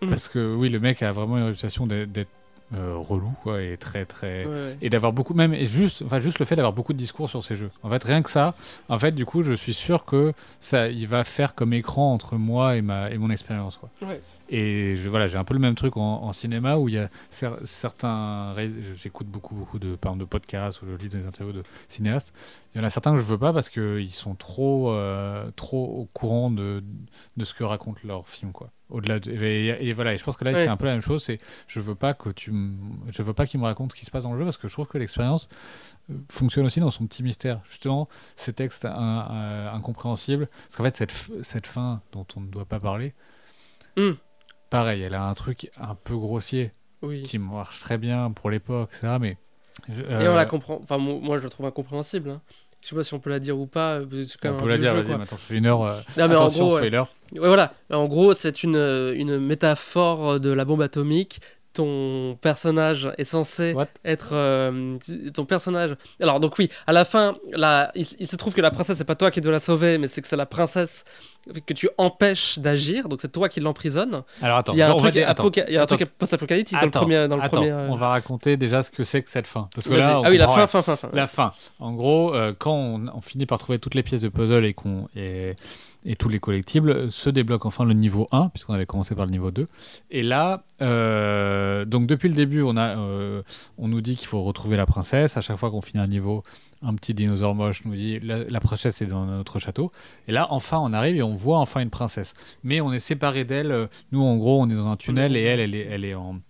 Mhm. parce que oui, le mec a vraiment une réputation d'être euh, relou quoi et très très Ouais, ouais. et d'avoir beaucoup même et juste enfin juste le fait d'avoir beaucoup de discours sur ses jeux en fait rien que ça en fait du coup je suis sûr que ça il va faire comme écran entre moi et ma et mon expérience quoi Ouais. Et je, voilà j'ai un peu le même truc en, en cinéma où il y a cer- certains j'écoute beaucoup beaucoup de par exemple, de podcasts ou je lis des interviews de cinéastes il y en a certains que je veux pas parce que ils sont trop euh, trop au courant de de ce que raconte leur film quoi au-delà de, et, et voilà et je pense que là Ouais. c'est un peu la même chose c'est je veux pas que tu je veux pas qu'ils me racontent ce qui se passe dans le jeu parce que je trouve que l'expérience euh, fonctionne aussi dans son petit mystère justement ces textes euh, incompréhensibles parce qu'en fait cette cette fin dont on ne doit pas parler Hmm. Pareil elle a un truc un peu grossier Oui. qui marche très bien pour l'époque etc mais je- Et on euh, la comprend. Enfin, mo- moi, je la trouve incompréhensible. hein. Je sais pas si on peut la dire ou pas. quand on même peut la dire vas-y maintenant ça fait une heure euh, Non, mais en attention gros, ouais. spoiler Ouais, voilà. En gros, c'est une, euh, une métaphore de la bombe atomique ton personnage est censé What? être euh, ton personnage. Alors donc oui, à la fin, la, il, il se trouve que la princesse c'est pas toi qui dois la sauver, mais c'est que c'est la princesse que tu empêches d'agir. Donc c'est toi qui l'emprisonne. Alors attends, Il y a un truc, truc post-apocalyptique dans le premier, dans le attends, premier. euh, on va raconter déjà ce que c'est que cette fin. Parce que vas-y. là, on ah oui, la fin, fin, fin, fin. La fin. En gros, euh, quand on, on finit par trouver toutes les pièces de puzzle et, qu'on, et, et tous les collectibles, se débloque enfin le niveau 1, puisqu'on avait commencé par le niveau 2. Et là, euh, donc depuis le début, on, a, on nous dit qu'il faut retrouver la princesse. À chaque fois qu'on finit un niveau, un petit dinosaure moche nous dit la, la princesse est dans notre château. Et là, enfin, on arrive et on voit enfin une princesse. Mais on est séparé d'elle. Nous, en gros, on est dans un tunnel et elle, elle est, elle est en,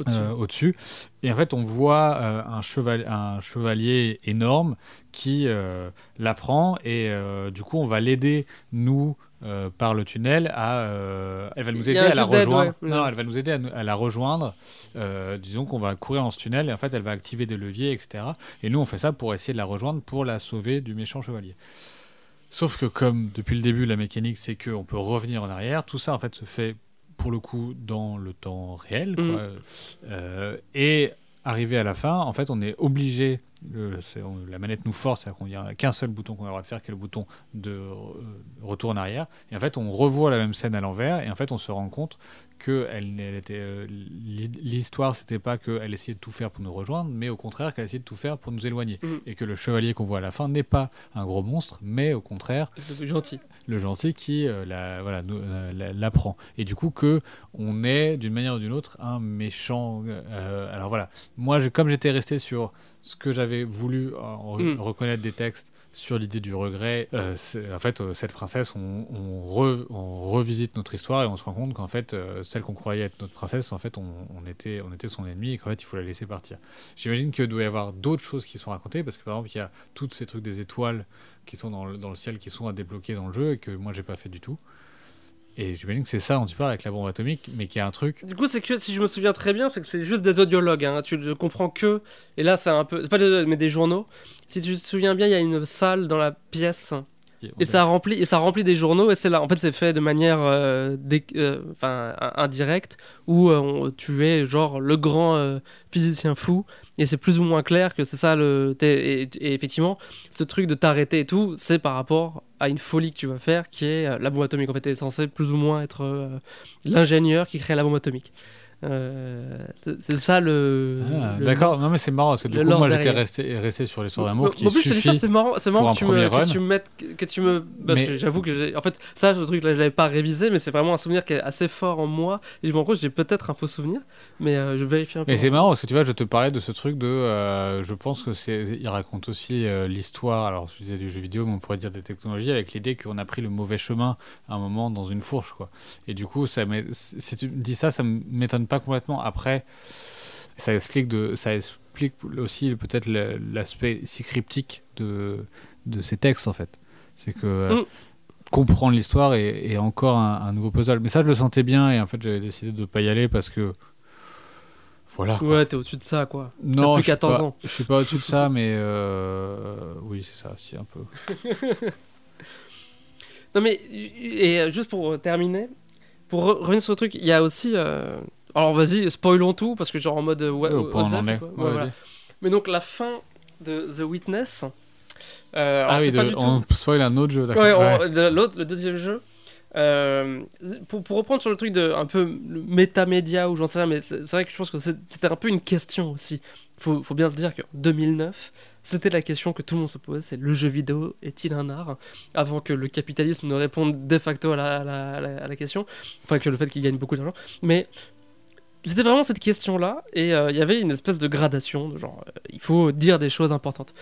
Au-dessus. euh, au-dessus. Et en fait, on voit euh, un, cheval, un chevalier énorme qui euh, la prend et du coup, on va l'aider, nous, euh, par le tunnel, à. euh, elle va nous aider à la rejoindre. ouais. Non, elle va nous aider à, la rejoindre. Euh, disons qu'on va courir dans ce tunnel et en fait, elle va activer des leviers, etc. Et nous, on fait ça pour essayer de la rejoindre pour la sauver du méchant chevalier. Sauf que comme depuis le début la mécanique c'est qu'on peut revenir en arrière, tout ça en fait se fait pour le coup dans le temps réel. quoi. Mhm. Euh, et arrivé à la fin, en fait on est obligé, la manette nous force, c'est-à-dire n'y a qu'un seul bouton qu'on a le droit de faire, qui est le bouton de euh, retour en arrière. Et en fait on revoit la même scène à l'envers et en fait on se rend compte que elle, elle était, euh, l'hi- l'histoire c'était pas qu'elle essayait de tout faire pour nous rejoindre, mais au contraire qu'elle essayait de tout faire pour nous éloigner. Mhm. Et que le chevalier qu'on voit à la fin n'est pas un gros monstre, mais au contraire C'est gentil. le gentil qui euh, la, voilà, nous, euh, la- l'apprend. Et du coup, que on est d'une manière ou d'une autre un méchant. alors voilà, moi, je- comme j'étais resté sur ce que j'avais voulu Mm. reconnaître des textes sur l'idée du regret, euh, en fait, euh, cette princesse, on, re- on revisite notre histoire et on se rend compte qu'en fait, euh, celle qu'on croyait être notre princesse, en fait, on, on était, on était son ennemi et qu'en fait, il faut la laisser partir. J'imagine qu'il doit y avoir d'autres choses qui sont racontées parce que par exemple, il y a tous ces trucs des étoiles qui sont dans le, dans le ciel qui sont à débloquer dans le jeu et que moi j'ai pas fait du tout. Et j'imagine que c'est ça dont tu parles avec la bombe atomique, mais qu'il y a un truc. Du coup, c'est que si je me souviens très bien, c'est que c'est juste des audiologues. hein. Tu ne comprends que. Et là, c'est un peu. Pas des mais des journaux. Si tu te souviens bien, il y a une salle dans la pièce. Et ça remplit, et ça remplit des journaux, et c'est là. En fait, c'est fait de manière euh, dé- euh, enfin, in- indirecte, où euh, tu es genre le grand euh, physicien fou, et c'est plus ou moins clair que c'est ça le. et effectivement, ce truc de t'arrêter et tout, c'est par rapport une folie que tu vas faire, qui est euh, la bombe atomique. En fait, t'es censé plus ou moins être euh, l'ingénieur qui crée la bombe atomique. Euh, c'est ça le. Ah, le- D'accord, non mais c'est marrant parce que du coup moi j'étais resté, resté sur l'histoire En d'amour qui plus, suffit. c'est marrant, c'est marrant que tu, me, que tu me mettes, que, tu me, parce Mais- que j'avoue que j'ai, en fait, ça, ce truc-là, je l'avais pas révisé, mais c'est vraiment un souvenir qui est assez fort en moi. Et je me rends compte, que j'ai peut-être un faux souvenir, mais euh, je vérifie un peu. Mais c'est marrant parce que tu vois, je te parlais de ce truc de. euh, je pense que c'est. Il raconte aussi l'histoire. Alors, je disais du jeu vidéo, mais on pourrait dire des technologies avec l'idée qu'on a pris le mauvais chemin à un moment dans une fourche, quoi. Et du coup, ça si tu me dis ça, ça m'étonne pas complètement. Après, ça explique de, ça explique aussi peut-être l'aspect si cryptique de de ces textes en fait. C'est que. euh, Mm. comprendre l'histoire est, est encore un, un nouveau puzzle. Mais ça, je le sentais bien et en fait, j'avais décidé de pas y aller parce que. Voilà. quoi. Ouais, t'es au-dessus de ça, quoi. Non, plus je suis 14 pas- ans. Je suis pas au-dessus de ça, mais euh, oui, c'est ça, si un peu. Non, mais, et juste pour terminer, pour re- revenir sur le truc, il y a aussi. euh, Alors, vas-y, spoilons tout, parce que genre en mode. euh, ouais, on en est. quoi. Ouais, voilà. Mais donc, la fin de The Witness. euh, Ah oui, de- du tout- on spoil un autre jeu, d'accord. Ouais, on- Ouais. de l'autre, le deuxième jeu. euh, pour, pour reprendre sur le truc de un peu le métamédia ou j'en sais rien, mais c'est vrai que je pense que c'était un peu une question aussi. Faut, faut bien se dire qu'en 2009, c'était la question que tout le monde se posait, c'est le jeu vidéo est-il un art? Avant que le capitalisme ne réponde de facto à la, à la- à la- à la question, enfin que le fait qu'il gagne beaucoup d'argent. Mais c'était vraiment cette question-là, et euh, il y avait une espèce de gradation, de genre, euh, il faut dire des choses importantes.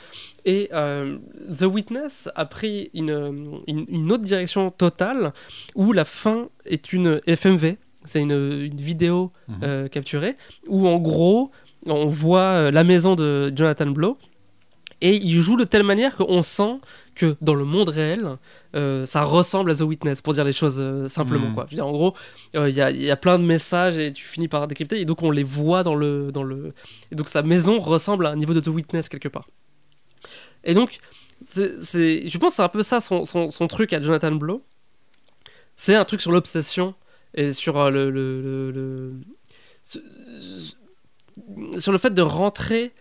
Et euh, The Witness a pris une, une, une autre direction totale, où la fin est une FMV, c'est une, une vidéo Mhm. capturée, où en gros, on voit la maison de Jonathan Blow, et il joue de telle manière qu'on sent que dans le monde réel, euh, ça ressemble à The Witness, pour dire les choses euh, simplement. Mhm. Quoi. Je veux dire, en gros, euh, il y, a, il y a plein de messages et tu finis par décrypter, et donc on les voit dans le... Dans le... Et donc sa maison ressemble à un niveau de The Witness quelque part. Et donc, c'est, c'est- je pense que c'est un peu ça son, son, son truc à Jonathan Blow. C'est un truc sur l'obsession et sur le, le, le- le- sur, sur le fait de rentrer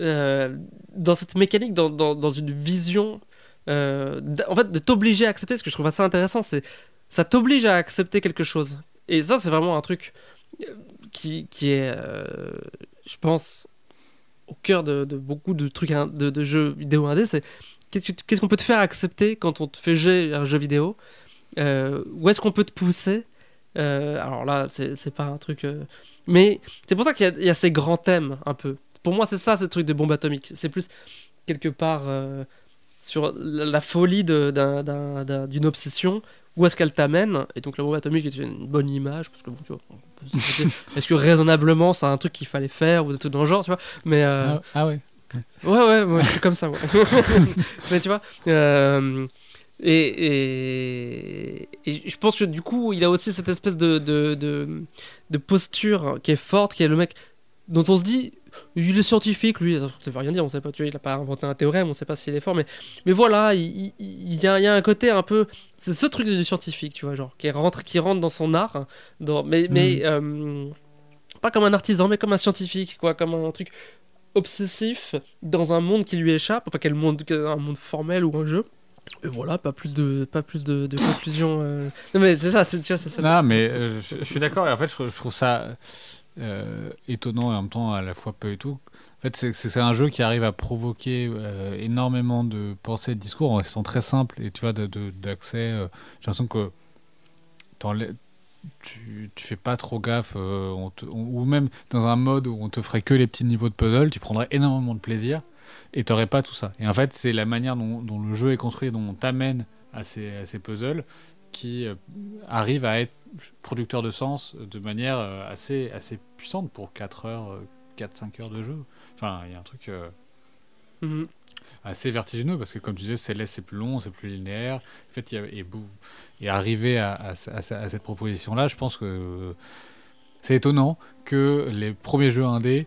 euh, dans cette mécanique, dans, une vision, euh, en fait, de t'obliger à accepter, ce que je trouve assez intéressant, c'est ça t'oblige à accepter quelque chose. Et ça, c'est vraiment un truc euh, qui, est, je pense, au cœur de, beaucoup de trucs hein, de, jeux vidéo indé, c'est qu'est-ce qu'on peut te faire accepter quand on te fait jouer un jeu vidéo Où est-ce qu'on peut te pousser Alors là, c'est pas un truc... Mais c'est pour ça qu'il y a ces grands thèmes, un peu. Pour moi, c'est ça, ce truc de bombe atomique. C'est plus, quelque part, euh, sur la, la folie d'une obsession. Où est-ce qu'elle t'amène? Et donc la bombe atomique est une bonne image, parce que bon, tu vois, est-ce que raisonnablement, c'est un truc qu'il fallait faire, ou des trucs dans le genre, tu vois? Mais... euh, Ah, ah ouais. Ouais, ouais, moi, je suis comme ça, moi. Mais tu vois, euh, et, et, et je pense que du coup, il a aussi cette espèce de, de, de, de posture qui est forte, qui est le mec dont on se dit, il est scientifique, lui, ça veut rien dire, on sait pas, tu vois, il a pas inventé un théorème, on sait pas s'il est fort, mais, mais voilà, il, il- il y, a, il y a un côté un peu, c'est ce truc du scientifique, tu vois, genre, qui rentre, qui rentre dans son art, hein, dans, mais, mais euh, pas comme un artisan, mais comme un scientifique, quoi, comme un truc obsessif dans un monde qui lui échappe, enfin quel monde, un monde formel ou un jeu. Et voilà, pas plus de, pas plus de, de conclusions. euh. Non mais c'est ça, tu, tu vois, c'est ça. Non, mais euh, je, je suis d'accord. Et en fait, je, je trouve ça euh, étonnant et en même temps à la fois peu et tout. En fait, c'est- un jeu qui arrive à provoquer euh, énormément de pensées et de discours en restant très simple et tu vois, d'accès. euh, J'ai l'impression que tu, fais pas trop gaffe, euh, ou même dans un mode où on te ferait que les petits niveaux de puzzle, tu prendrais énormément de plaisir et t'aurais pas tout ça. Et en fait, c'est la manière dont, le jeu est construit, dont on t'amène à ces puzzles qui euh, arrive à être producteur de sens de manière euh, assez, assez puissante pour 4 heures, 4-5 heures de jeu. Enfin, il y a un truc euh, Mhm. assez vertigineux parce que, comme tu disais, Céleste c'est plus long, c'est plus linéaire. En fait, il y a, et, et arriver à, à, à- à cette proposition-là, je pense que euh, c'est étonnant que les premiers jeux indés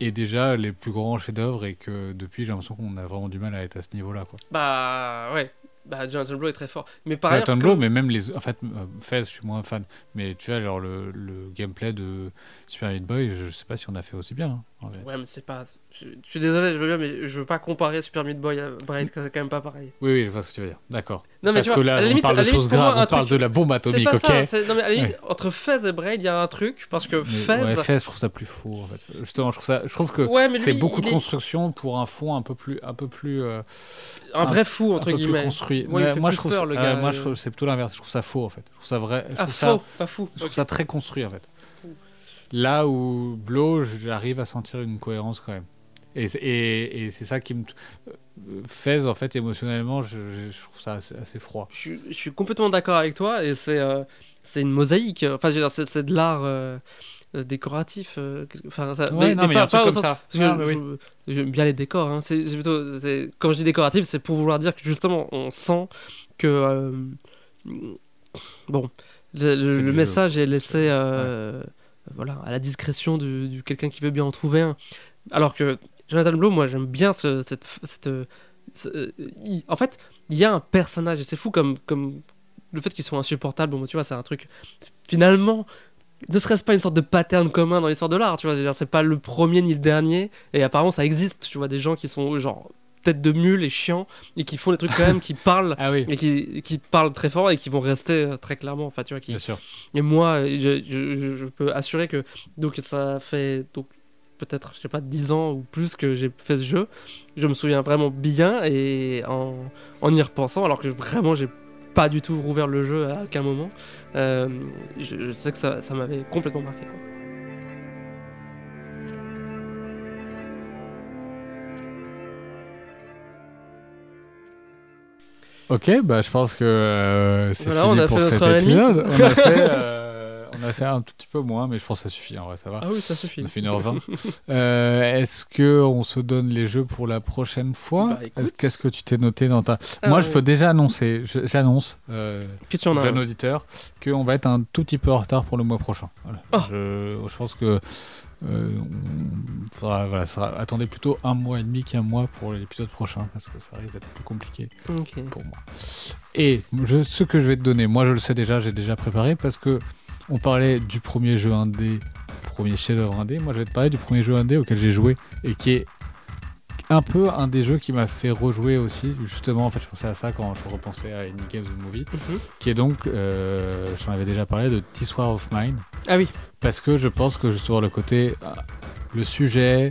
aient déjà les plus grands chefs-d'œuvre et que depuis, j'ai l'impression qu'on a vraiment du mal à être à ce niveau-là. quoi. Bah ouais, bah Jonathan Blow est très fort. Mais par ailleurs, Jonathan Blow, comme- mais même les. En fait, euh, Fez, je suis moins fan. Mais tu vois, genre le, le gameplay de Super Meat Boy, je sais pas si on a fait aussi bien. hein, en vrai. Ouais, mais c'est pas. Je, je suis désolé, je veux bien, mais je veux pas comparer Super Meat Boy à Braid, c'est quand même pas pareil. Oui, oui, je vois ce que tu veux dire. D'accord. Non, mais Parce tu vois, que là, à on limite, parle de choses graves, on parle truc- de la bombe atomique, pas ok ça. c'est- Non, mais à la limite, Ouais. entre Fez et Braid, il y a un truc, parce que Mais, Fez. ouais, Fez, je trouve ça plus faux, en fait. Justement, je trouve, ça, je trouve que Ouais, c'est beaucoup de est construction pour un fond un peu plus. Un peu plus euh, un vrai fou, entre guillemets. construit. Ouais, fait moi, je trouve euh, moi, je euh. trouve c'est plutôt l'inverse. Je trouve ça faux, en fait. Je trouve ça vrai. Je Ah, trouve ça, faux, pas fou. je trouve ça très construit, en fait. Là où Blow, j'arrive à sentir une cohérence quand même. Et, c'est- et, et c'est ça qui me. euh, Fez, en fait, émotionnellement, je, trouve ça assez, assez froid. Je, suis- je suis complètement d'accord avec toi et c'est euh, c'est une mosaïque. Enfin, c'est de l'art euh, décoratif. quelque- Enfin, ça, Ouais, non, mais a un truc au comme sens- ça. Parce que mais oui. j'aime bien les décors. Hein. C'est plutôt, c'est- quand je dis décoratif, c'est pour vouloir dire que justement, on sent que euh, bon, le, message est laissé euh, voilà à la discrétion du, quelqu'un qui veut bien en trouver un. Alors que Jonathan Blow, moi, j'aime bien ce- cette, cette, ce- il- en fait, il y a un personnage et c'est fou comme comme le fait qu'ils soient insupportables. Bon, tu vois, c'est un truc finalement ne serait-ce pas une sorte de pattern commun dans l'histoire de l'art, tu vois, c'est pas le premier ni le dernier, et apparemment ça existe, tu vois, des gens qui sont genre tête de mule et chiants, et qui font des trucs quand même, qui parlent, Ah oui, et qui, qui parlent très fort, et qui vont rester euh, très clairement, enfin tu vois, qui... bien sûr. Et moi, euh, je, je, je- je peux assurer que, donc ça fait, donc peut-être, je sais pas, 10 ans ou plus que j'ai fait ce jeu, je me souviens vraiment bien, et en, en y repensant, alors que vraiment j'ai pas du tout rouvert le jeu à aucun moment, euh, je, je sais que ça, ça m'avait complètement marqué. quoi. Ok, bah je pense que euh, c'est Voilà, fini on a pour fait cet épisode. on, a fait, euh, on a fait un tout petit peu moins, mais je pense que ça suffit en vrai, ça va. Ah oui, ça suffit. On a fait 1h20. Euh, Est-ce que on se donne les jeux pour la prochaine fois? Bah, Qu'est-ce que tu t'es noté dans ta... Ah, Moi, je peux déjà annoncer, j'annonce, euh, Que tu en as jeune un. auditeur, qu'on va être un tout petit peu en retard pour le mois prochain. Voilà. Oh. Je, je pense que... euh, on faudra- voilà, ça sera- attendez plutôt un mois et demi qu'un mois pour l'épisode prochain, parce que ça risque d'être plus compliqué pour moi. Et je, ce que je vais te donner, moi je le sais déjà, j'ai déjà préparé parce que on parlait du premier jeu indé premier chef-d'œuvre indé. Moi, je vais te parler du premier jeu indé auquel j'ai joué et qui est un peu un des jeux qui m'a fait rejouer aussi. Justement, en fait, je pensais à ça quand je repensais à Indie Games the Movie, Mhm. qui est donc, euh, j'en avais déjà parlé, de War of Mine. Ah oui. Parce que je pense que justement le côté, ah, le sujet,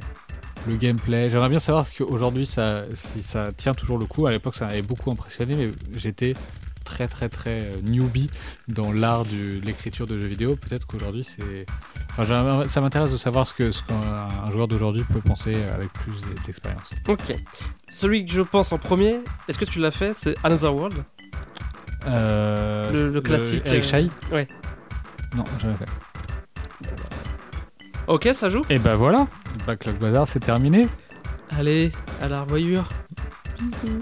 le gameplay, j'aimerais bien savoir si aujourd'hui ça, si ça tient toujours le coup. À l'époque, ça m'avait beaucoup impressionné, mais j'étais très très très euh, newbie dans l'art de l'écriture de jeux vidéo. Peut-être qu'aujourd'hui c'est, enfin, ça m'intéresse de savoir ce que ce qu'un un joueur d'aujourd'hui peut penser avec plus d'expérience. Ok. Celui que je pense en premier, est-ce que tu l'as fait? C'est Another World. Euh, Le- le classique, Eric euh, Chahi ouais. Non, jamais fait. Ok, ça joue Et bah voilà, Backlog Bazar c'est terminé. Allez, à la revoyure. Bisous.